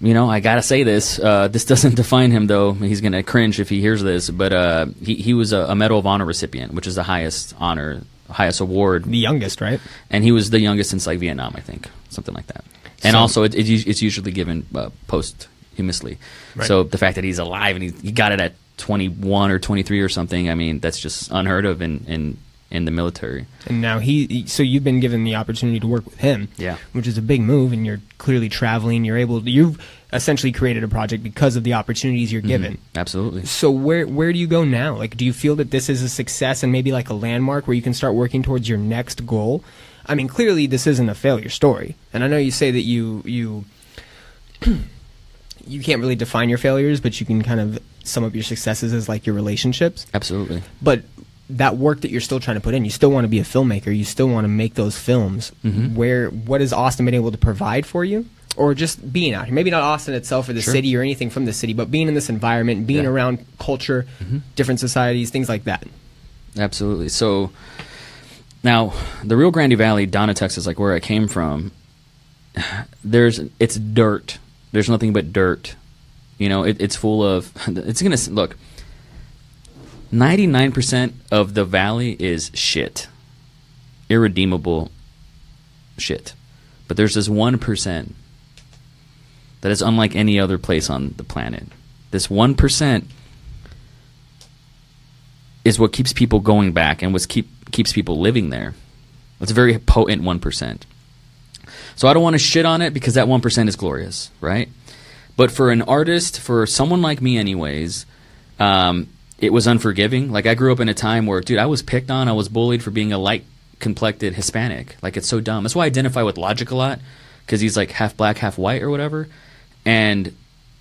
You know, I gotta say this. Uh, this doesn't *laughs* define him, though. He's gonna cringe if he hears this. But uh, he he was a, a Medal of Honor recipient, which is the highest honor, highest award, The youngest, right? and he was the youngest since like Vietnam, I think, something like that. And So- also, it, it, it's usually given uh, posthumously. Right. So the fact that he's alive and he, he got it at 21 or 23 or something, I mean, that's just unheard of in in, in the military. And now he, so you've been given the opportunity to work with him, Yeah. which is a big move. And you're clearly traveling. You're able. To, you've essentially created a project because of the opportunities you're mm-hmm. given. Absolutely. So where where do you go now? Like, do you feel that this is a success and maybe like a landmark where you can start working towards your next goal? I mean, clearly this isn't a failure story, and I know you say that you you *clears throat* you can't really define your failures, but you can kind of sum up your successes as like your relationships Absolutely. but that work that you're still trying to put in, you still want to be a filmmaker. You still want to make those films. Mm-hmm. Where what has Austin been able to provide for you, or just being out here? Maybe not Austin itself or the Sure. city or anything from the city, but being in this environment, being Yeah. Mm-hmm. around culture, different societies, things like that. Absolutely. So now the Rio Grande Valley, Donna, Texas, like where I came from, *sighs* there's it's dirt. There's nothing but dirt. You know, it, it's full of. *laughs* It's gonna look. Ninety nine percent of the valley is shit, irredeemable shit. But there's this one percent that is unlike any other place on the planet. This one percent is what keeps people going back and what keep keeps people living there. It's a very potent one percent. So I don't want to shit on it because that one percent is glorious, right? But for an artist, for someone like me, anyways, um, it was unforgiving. Like I grew up in a time where, dude, I was picked on, I was bullied for being a light complected Hispanic. Like it's so dumb. That's why I identify with Logic a lot because he's like half black, half white, or whatever. And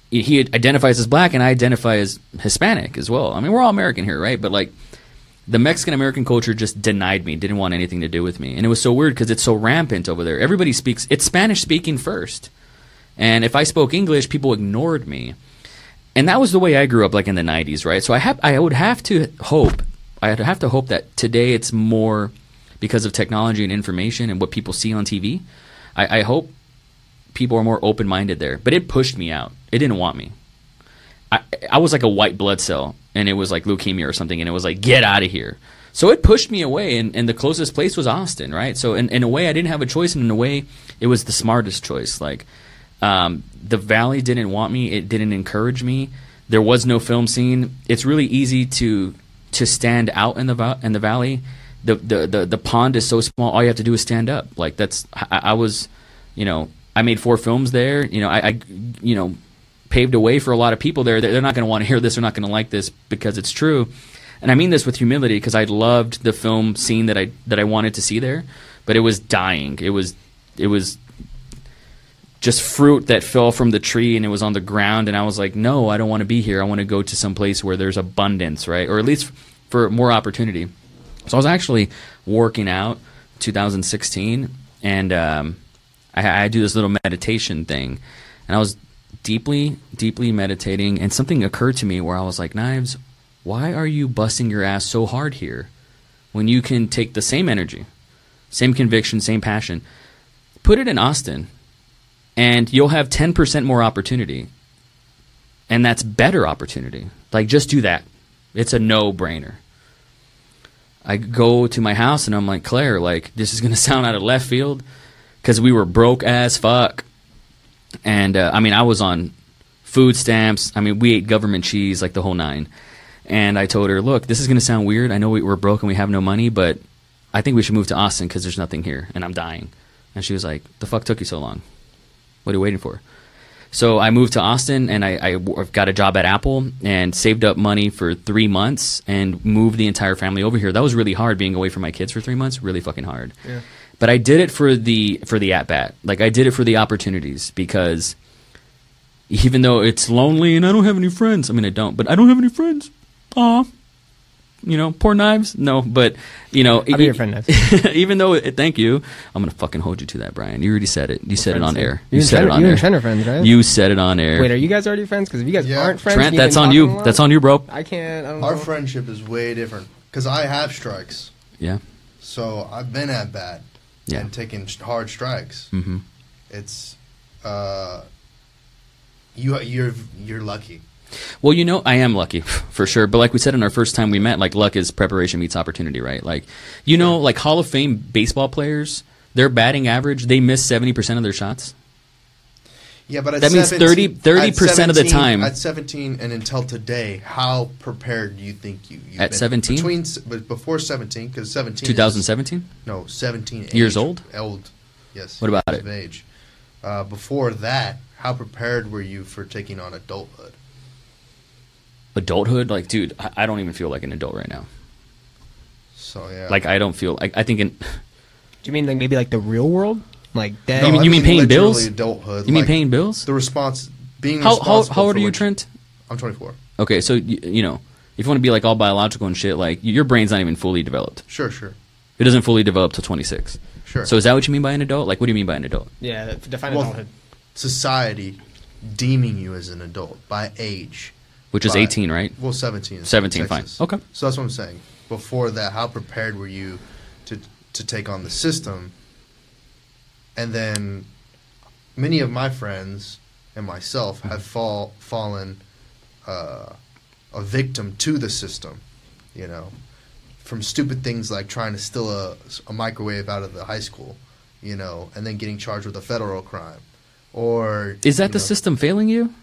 he identifies as black, and I identify as Hispanic as well. I mean, we're all American here, right? But like the Mexican American culture just denied me, didn't want anything to do with me. And it was so weird because it's so rampant over there. Everybody speaks, it's Spanish speaking first. And if I spoke English, people ignored me. And that was the way I grew up, like in the 90s, right? So I, have, I would have to hope, I would have to hope that today it's more because of technology and information and what people see on TV. I, I hope people are more open minded there. But it pushed me out. It didn't want me. I, I was like a white blood cell, and it was like leukemia or something, and it was like, get out of here. So it pushed me away, and, and the closest place was Austin, right? So in, in a way, I didn't have a choice, and in a way, it was the smartest choice. Like, um, the Valley didn't want me, it didn't encourage me. There was no film scene. It's really easy to to stand out in the in the Valley. The, the the the pond is so small. All you have to do is stand up. Like that's I, I was, you know, I made four films there. You know, I, I you know paved a way for a lot of people there. They're not going to want to hear this. They're not going to like this because it's true. And I mean this with humility because I loved the film scene that I that I wanted to see there, but it was dying. It was it was just fruit that fell from the tree and it was on the ground and I was like, "No, I don't want to be here. I want to go to some place where there's abundance, right? Or at least for more opportunity." So I was actually working out 2016 and um, I, I do this little meditation thing. And I was deeply, deeply meditating, and something occurred to me where I was like, Knives, why are you busting your ass so hard here when you can take the same energy, same conviction, same passion, put it in Austin, and you'll have 10% more opportunity. And that's better opportunity. Like, just do that. It's a no brainer. I go to my house and I'm like, Claire, like, this is going *laughs* to sound out of left field because we were broke as fuck and uh, I mean, I was on food stamps. I mean, we ate government cheese like the whole nine. And I told her, look, this is going to sound weird. I know we, we're broke and we have no money, but I think we should move to Austin because there's nothing here and I'm dying. And she was like, the fuck took you so long? What are you waiting for? So I moved to Austin and I, I got a job at Apple and saved up money for three months and moved the entire family over here. That was really hard being away from my kids for three months. Really fucking hard. Yeah. But I did it for the for the at bat. Like I did it for the opportunities because even though it's lonely and I don't have any friends. I mean I don't, but I don't have any friends. Aw. You know, poor knives. No, but you know, I'll be your friend. *laughs* even though, it, thank you, I'm gonna fucking hold you to that, Brian. You already said it. You We're said it on air. You, you said it on you air. You and friends, right? You said it on air. Wait, are you guys already friends? Because if you guys yeah. aren't friends, Trent, that's on you. That's on you, bro. I can't. I Our know. friendship is way different because I have strikes. Yeah. So I've been at bat yeah. and taking hard strikes. Mm-hmm. It's uh, you you're you're lucky. Well, you know, I am lucky *laughs* for sure. But like we said in our first time we met, like luck is preparation meets opportunity, right? Like, you know, like Hall of Fame baseball players, their batting average, they miss seventy percent of their shots. Yeah, but that means 30 percent of the time. At seventeen and until today, how prepared do you think you've At seventeen, between but before seventeen, because seventeen. Two thousand seventeen. No, seventeen. Years old. Old. Yes. What about it? Age. Uh, before that, how prepared were you for taking on adulthood? Adulthood, like, dude, I, I don't even feel like an adult right now. So yeah. Like, I don't feel. Like, I think in. Do you mean like maybe like the real world? Like that? No, you mean, you mean paying bills? Adulthood. You mean paying bills? The response being how how, how old are you, Trent? I'm 24. Okay, so you, you know, if you want to be like all biological and shit, like your brain's not even fully developed. Sure, sure. It doesn't fully develop till 26. Sure. So is that what you mean by an adult? Like, what do you mean by an adult? Yeah, define well, adulthood. Society deeming you as an adult by age. Which is by, 18, right? Well, 17. 17, fine. Okay. So that's what I'm saying. Before that, how prepared were you to to take on the system and then many of my friends and myself have fall fallen uh, a victim to the system, you know, from stupid things like trying to steal a, a microwave out of the high school, you know, and then getting charged with a federal crime, or is that the know, system failing you?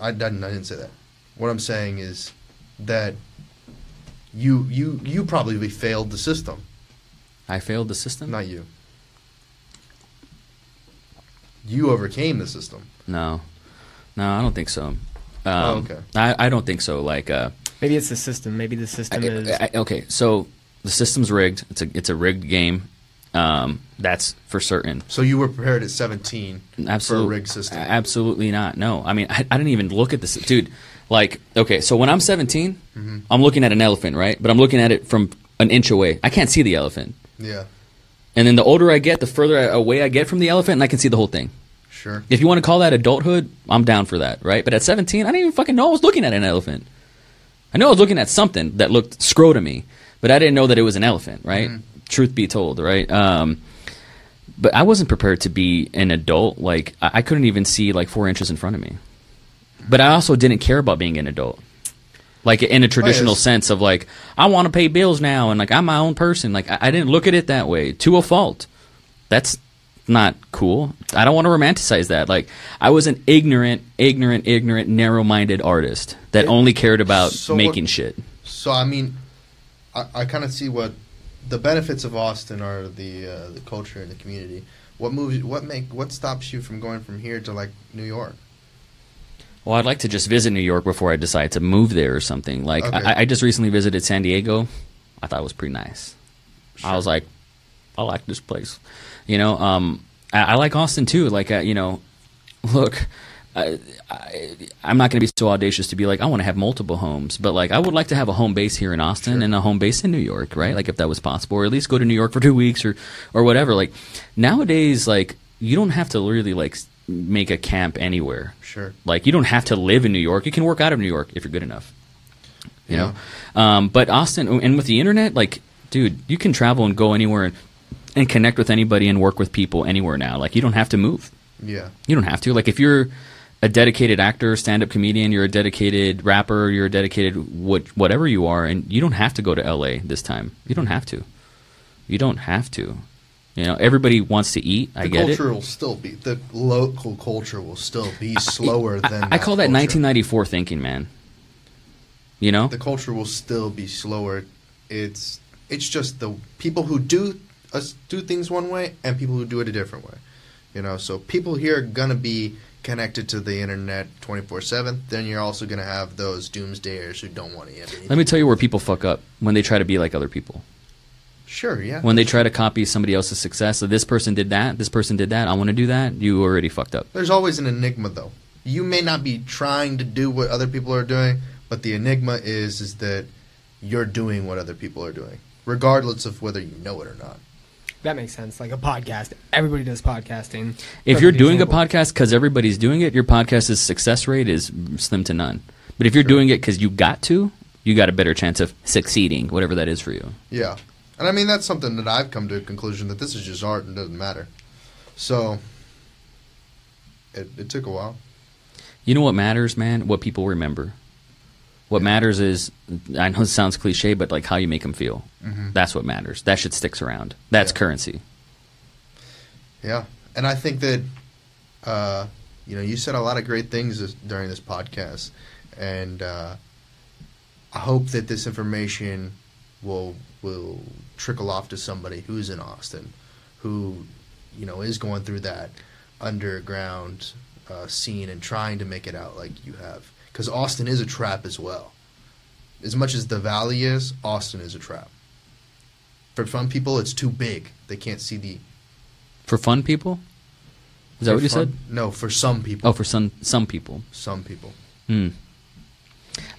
I didn't. I didn't say that. What I'm saying is that you you you probably failed the system. I failed the system. Not you you overcame the system. No, no, I don't think so. Um, Oh, okay. I, I don't think so. Like, uh, Maybe it's the system. Maybe the system is. I- I- okay, so the system's rigged. It's a it's a rigged game. Um, that's for certain. So you were prepared at 17 Absolutely, for a rigged system. Absolutely not. No, I mean, I, I didn't even look at this, dude. Like, okay, so when I'm 17, Mm-hmm. I'm looking at an elephant, right? But I'm looking at it from an inch away. I can't see the elephant. yeah, And then the older I get, the further I- away I get from the elephant, and I can see the whole thing. sure. If you want to call that adulthood, I'm down for that, right? But at 17, I didn't even fucking know I was looking at an elephant. I know I was looking at something that looked scro to me, but I didn't know that it was an elephant, right? Truth be told, right? Um, but I wasn't prepared to be an adult. Like I, I couldn't even see like four inches in front of me. But I also didn't care about being an adult, like in a traditional yes. sense of like I want to pay bills now and like I'm my own person. Like I, I didn't look at it that way to a fault. That's not cool. I don't want to romanticize that. Like I was an ignorant, ignorant, ignorant, narrow-minded artist that Yeah. only cared about So what- making shit. So I mean, I, I kind of see what the benefits of Austin are the uh, the culture and the community. What moves? What make? What stops you from going from here to like New York? Well, I'd like to just visit New York before I decide to move there or something. Like Okay. I, I just recently visited San Diego. I thought it was pretty nice. I was like, I like this place. You know, um, I, I like Austin too. Like, uh, you know, *laughs* look, I, I, I'm not going to be so audacious to be like, I want to have multiple homes, but like, I would like to have a home base here in Austin Sure. and a home base in New York, right? Like, if that was possible, or at least go to New York for two weeks or, or whatever. Like, nowadays, like, you don't have to really like make a camp anywhere. Sure. Like you don't have to live in New York. You can work out of New York if you're good enough. You Yeah. know, um, but Austin and with the internet, like, dude, you can travel and go anywhere and, and connect with anybody and work with people anywhere now. Like you don't have to move. Yeah. You don't have to. Like if you're a dedicated actor, stand-up comedian, you're a dedicated rapper, you're a dedicated what whatever you are, and you don't have to go to LA this time. You don't have to. You don't have to. You know, everybody wants to eat. I The get culture it. will still be the local culture will still be slower than. I, I call that culture. 1994 thinking, man. You know, The culture will still be slower. It's it's just the people who do us do things one way and people who do it a different way. You know, so people here are gonna be connected to the internet 24 7 then you're also going to have those doomsdayers who don't want to Let me tell you where people fuck up when they try to be like other people. sure yeah When they try to copy somebody else's success. So this person did that, this person did that, I want to do that, you already fucked up. There's always an enigma, though. You may not be trying to do what other people are doing, but the enigma is is that you're doing what other people are doing, regardless of whether you know it or not. That makes sense. Like a podcast. Everybody does podcasting. If you're doing example. a podcast because everybody's doing it, your podcast's success rate is slim to none. But if you're doing it because you got to, you got a better chance of succeeding, whatever that is for you. Yeah, and I mean that's something that I've come to a conclusion that this is just art and doesn't matter. So it, it took a while. You know what matters, man? What people remember. What matters is, I know it sounds cliche, but like how you make them feel. That's what matters. That shit sticks around. That's Yeah. currency. Yeah, and I think that uh, you know you said a lot of great things this, during this podcast, and uh, I hope that this information will will trickle off to somebody who's in Austin, who you know is going through that underground uh, scene and trying to make it out like you have, because Austin is a trap as well. As much as the Valley is, Austin is a trap. For some people, it's too big; they can't see the For fun people? Is that what you fun- said? No, for some people. Oh, for some some people. some people. Hmm.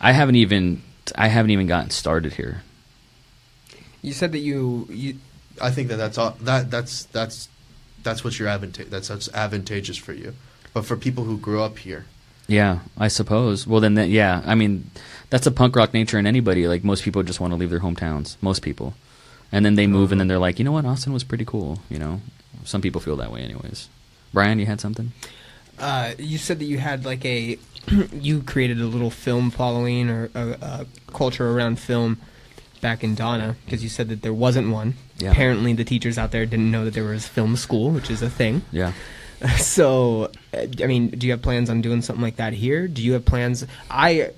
I haven't even I haven't even gotten started here. You said that you you I think that that's all, that that's that's that's what you're advanta- that's that's advantageous for you. But for people who grew up here, Yeah, I suppose. Well, then, that, yeah. I mean, that's a punk rock nature in anybody. Like most people just want to leave their hometowns. Most people, and then they move, and then they're like, you know what, Austin was pretty cool. You know, some people feel that way, anyways. Brian, you had something? uh, you said that you had like a *clears throat* you created a little film following or a, a culture around film back in Donna because you said that there wasn't one. Yeah. Apparently, the teachers out there didn't know that there was film school, which is a thing. Yeah. *laughs* So, I mean, do you have plans on doing something like that here? Do you have plans? I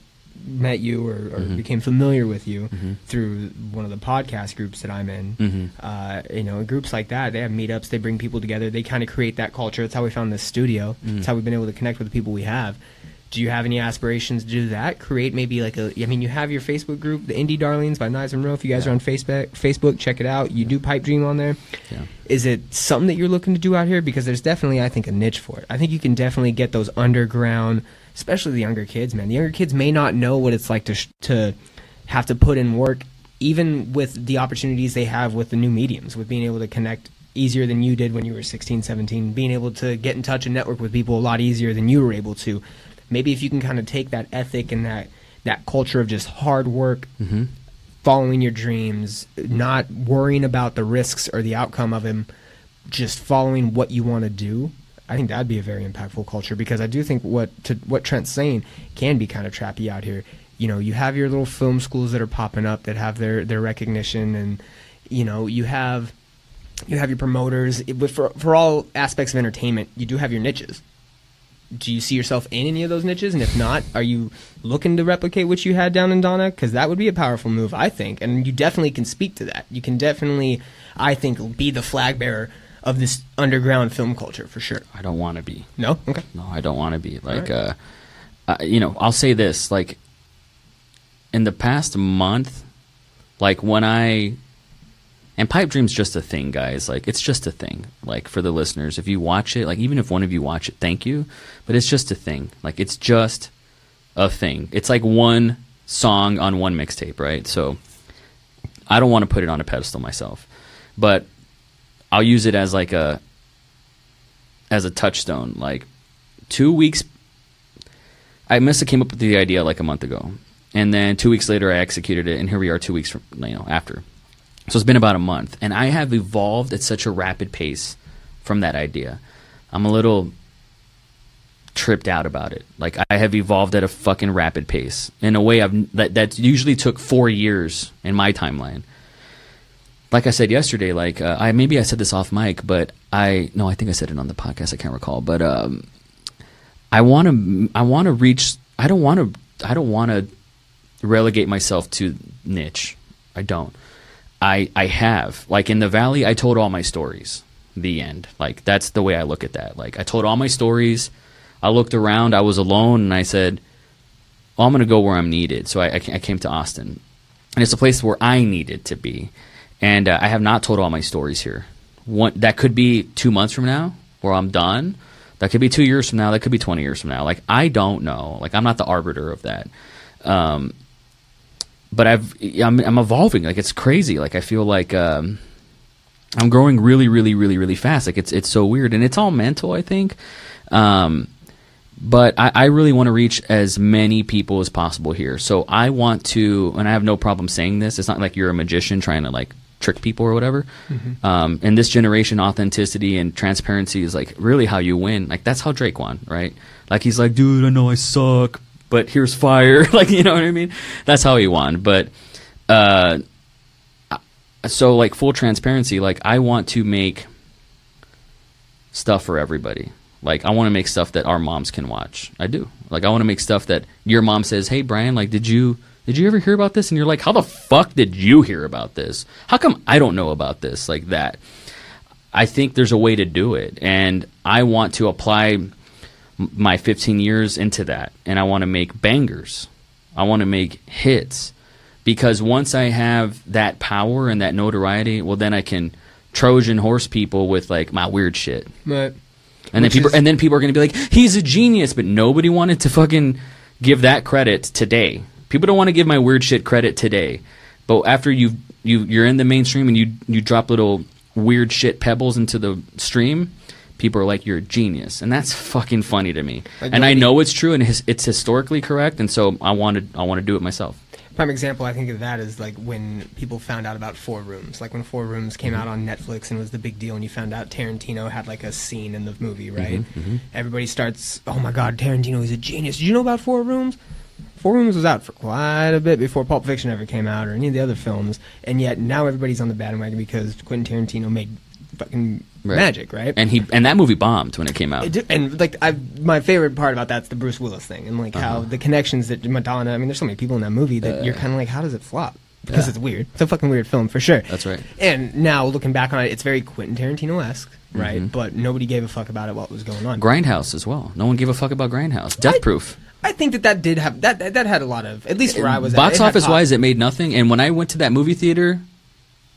met you or, or Mhm. became familiar with you Mhm. through one of the podcast groups that I'm in. Mhm. Uh, you know, groups like that, they have meetups, they bring people together, they kind of create that culture. That's how we found this studio. Mhm. That's how we've been able to connect with the people we have. Do you have any aspirations to do that? Create maybe like a. I mean, you have your Facebook group, the Indie Darlings by Knives and Row. If you guys Yeah. are on Facebook, Facebook, check it out. You do Pipe Dream on there. Yeah. Is it something that you're looking to do out here? Because there's definitely, I think, a niche for it. I think you can definitely get those underground, especially the younger kids. Man, the younger kids may not know what it's like to sh- to have to put in work, even with the opportunities they have with the new mediums, with being able to connect easier than you did when you were 16, 17, being able to get in touch and network with people a lot easier than you were able to. Maybe if you can kind of take that ethic and that that culture of just hard work, Mhm. following your dreams, not worrying about the risks or the outcome of them, just following what you want to do. I think that'd be a very impactful culture because I do think what to what Trent's saying can be kind of trappy out here. You know, you have your little film schools that are popping up that have their their recognition, and you know, you have you have your promoters. It- But for for all aspects of entertainment, you do have your niches. Do you see yourself in any of those niches? And if not, are you looking to replicate what you had down in Donna? Because that would be a powerful move, I think. And you definitely can speak to that. You can definitely, I think, be the flag bearer of this underground film culture for sure. I don't want to be. No? Okay. No, I don't want to be. Like, Alright. uh, uh, you know, I'll say this. Like, in the past month, like when I, and Pipe Dream's just a thing, guys. Like, it's just a thing. Like, for the listeners, if you watch it, like, even if one of you watch it, thank you. But it's just a thing. Like, it's just a thing. It's like one song on one mixtape, right? So, I don't want to put it on a pedestal myself. But I'll use it as like a, as a touchstone. Like, two weeks I must have came up with the idea like a month ago, and then two weeks later I executed it, and here we are two weeks from you know after. So it's been about a month, and I have evolved at such a rapid pace from that idea. I'm a little tripped out about it. Like I have evolved at a fucking rapid pace in a way I've that that usually took four years in my timeline. Like I said yesterday, like uh, I maybe I said this off mic, but I no, I think I said it on the podcast. I can't recall, but um, I want to I want to reach I don't want to I don't want to relegate myself to niche. I don't. I I have like in the valley I told all my stories. The end. Like that's the way I look at that. Like I told all my stories. I looked around, I was alone and I said, well, I'm going to go where I'm needed. So I, I came to Austin. And it's a place where I needed to be. And uh, I have not told all my stories here. One, that could be 2 months from now where I'm done. That could be 2 years from now, that could be 20 years from now. Like I don't know. Like I'm not the arbiter of that. Um but I've I'm, I'm evolving. Like it's crazy. Like I feel like um, I'm growing really, really, really, really fast. Like it's it's so weird, and it's all mental. I think, um, but I, I really want to reach as many people as possible here. So I want to, and I have no problem saying this. It's not like you're a magician trying to like trick people or whatever. Um, in this generation, authenticity and transparency is like really how you win. Like that's how Drake won, right? Like he's like, dude, I know I suck, but here's fire. *laughs* like you know what I mean? That's how he won. But uh, so like full transparency, like I want to make stuff for everybody. Like I want to make stuff that our moms can watch. I do. Like I want to make stuff that your mom says, "Hey Brian, like did you did you ever hear about this?" And you're like, "How the fuck did you hear about this? How come I don't know about this?" Like that. I think there's a way to do it, and I want to apply my 15 years into that, and I want to make bangers. I want to make hits because once I have that power and that notoriety, well, then I can Trojan horse people with like my weird shit, Right. and then people is- and then people are gonna be like, he's a genius, but nobody wanted to fucking give that credit today. People don't want to give my weird shit credit today, but after you you you're in the mainstream and you you drop little weird shit pebbles into the stream. People are like, "You're a genius," and that's fucking funny to me. Like, and I know it's true, and his, it's historically correct, and so I wanted I want to do it myself. prime example I think of that is like when people found out about Four Rooms. Like when Four Rooms came mm-hmm. out on Netflix and was the big deal, and you found out Tarantino had like a scene in the movie, mm-hmm, right? Mm-hmm. Everybody starts, "Oh my God, Tarantino is a genius." Did you know about Four Rooms? Four Rooms was out for quite a bit before Pulp Fiction ever came out or any of the other films, and yet now everybody's on the bandwagon because Quentin Tarantino made fucking Right. magic, right? And he and that movie bombed when it came out. It did- and like I, my favorite part about that's the Bruce Willis thing, and like how Uh-huh. the connections that Madonna. I mean, there's so many people in that movie that you're kind of like, how does it flop? Because Yeah. it's weird. It's a fucking weird film for sure. That's right. And now looking back on it, it's very Quentin Tarantino esque, right? Mhm. But nobody gave a fuck about it. What was going on? Grindhouse as well. No one gave a fuck about Grindhouse. Death I- Proof. I think that that did have that that, that had a lot of at least where I was. Box had office wise, it made nothing. And when I went to that movie theater,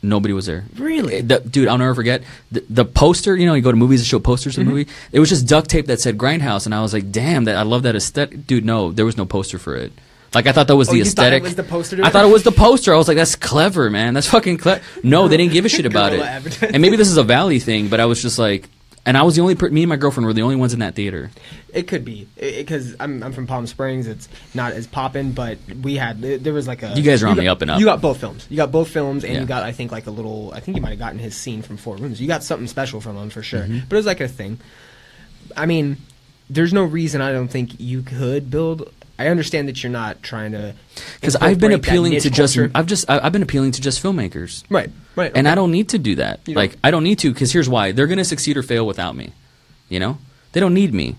nobody was there. Really? The, dude, I'll never forget the, the poster. You know, you go to movies to show posters Mm-hmm. of the movie. It was just duct tape that said Grindhouse, and I was like, damn, that I love that aesthetic. Dude, no, there was no poster for it. Like I thought that was Oh, the you thought it aesthetic. was the poster I thought it was the poster. I was like, that's clever, man. That's fucking clever. No, they didn't give a shit *laughs* about it. And maybe this is a Valley thing, but I was just like, and I was the only. Per- me and my girlfriend were the only ones in that theater. It could be because I'm I'm from Palm Springs. It's not as poppin', but we had there was like a. You guys are on got- the up and up. You got both films. You got both films, and Yeah. you got I think like a little. I think you might have gotten his scene from Four Rooms. You got something special from him for sure. Mm-hmm. But it was like a thing. I mean, there's no reason I don't think you could build. I understand that you're not trying to. Because I've been appealing to just. culture. I've just. I've been appealing to just filmmakers. right, right, and okay. I don't need to do that. You don't. Like I don't need to because here's why: they're gonna succeed or fail without me. You know, they don't need me.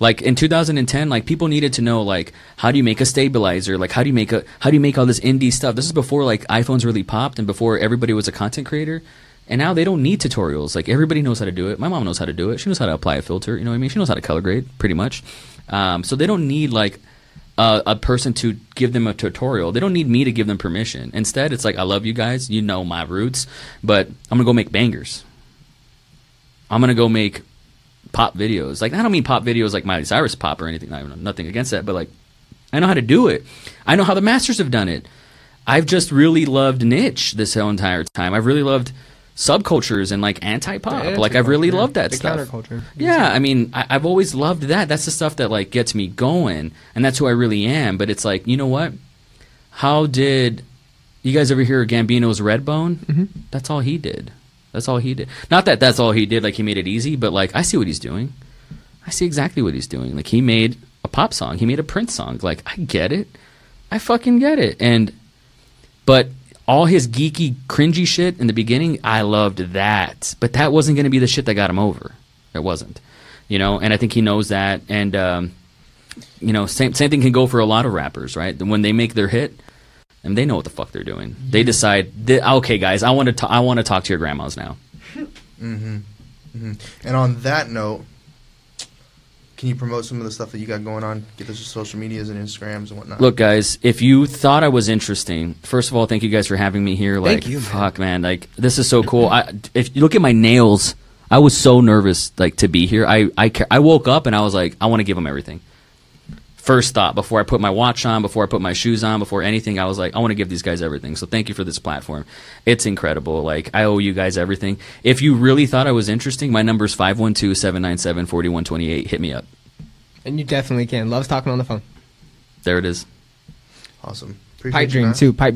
Like in 2010, like people needed to know like how do you make a stabilizer? Like how do you make a how do you make all this indie stuff? This is before like iPhones really popped and before everybody was a content creator. And now they don't need tutorials. Like everybody knows how to do it. My mom knows how to do it. She knows how to apply a filter. You know what I mean? She knows how to color grade pretty much. Um, so they don't need like a, a person to give them a tutorial. They don't need me to give them permission. Instead, it's like I love you guys. You know my roots, but I'm gonna go make bangers. I'm gonna go make pop videos. Like I don't mean pop videos like Miley Cyrus pop or anything. I have nothing against that, but like I know how to do it. I know how the masters have done it. I've just really loved niche this whole entire time. I've really loved subcultures and like anti-pop. Yeah, like I've really loved that The stuff. counterculture. Yeah, I mean, I, I've always loved that. That's the stuff that like gets me going, and that's who I really am. But it's like, you know what? How did you guys ever hear Gambino's Redbone? Mm-hmm. That's all he did. That's all he did. Not that that's all he did. Like he made it easy, but like I see what he's doing. I see exactly what he's doing. Like he made a pop song. He made a Prince song. Like I get it. I fucking get it. And but all his geeky, cringy shit in the beginning, I loved that. But that wasn't going to be the shit that got him over. It wasn't. You know, and I think he knows that. And, um, you know, same, same thing can go for a lot of rappers, right? When they make their hit, and they know what the fuck they're doing. They mm-hmm. decide, okay, guys, I want to, I want to talk to your grandmas now. Mm-hmm. Mm-hmm. And on that note, can you promote some of the stuff that you got going on? Get those social medias and Instagrams and whatnot. Look, guys, if you thought I was interesting, first of all, thank you guys for having me here. Like, Thank you, man. fuck, man, like this is so cool. I, if you look at my nails, I was so nervous, like to be here. I, I, ca- I woke up and I was like, I want to give them everything. First thought before I put my watch on, before I put my shoes on, before anything, I was like, I want to give these guys everything. So thank you for this platform. It's incredible. Like I owe you guys everything. If you really thought I was interesting, my number is 512-797-4128. Hit me up. and you definitely can. Loves talking on the phone. There it is. awesome. Appreciate Pipe dream man. too. Pipe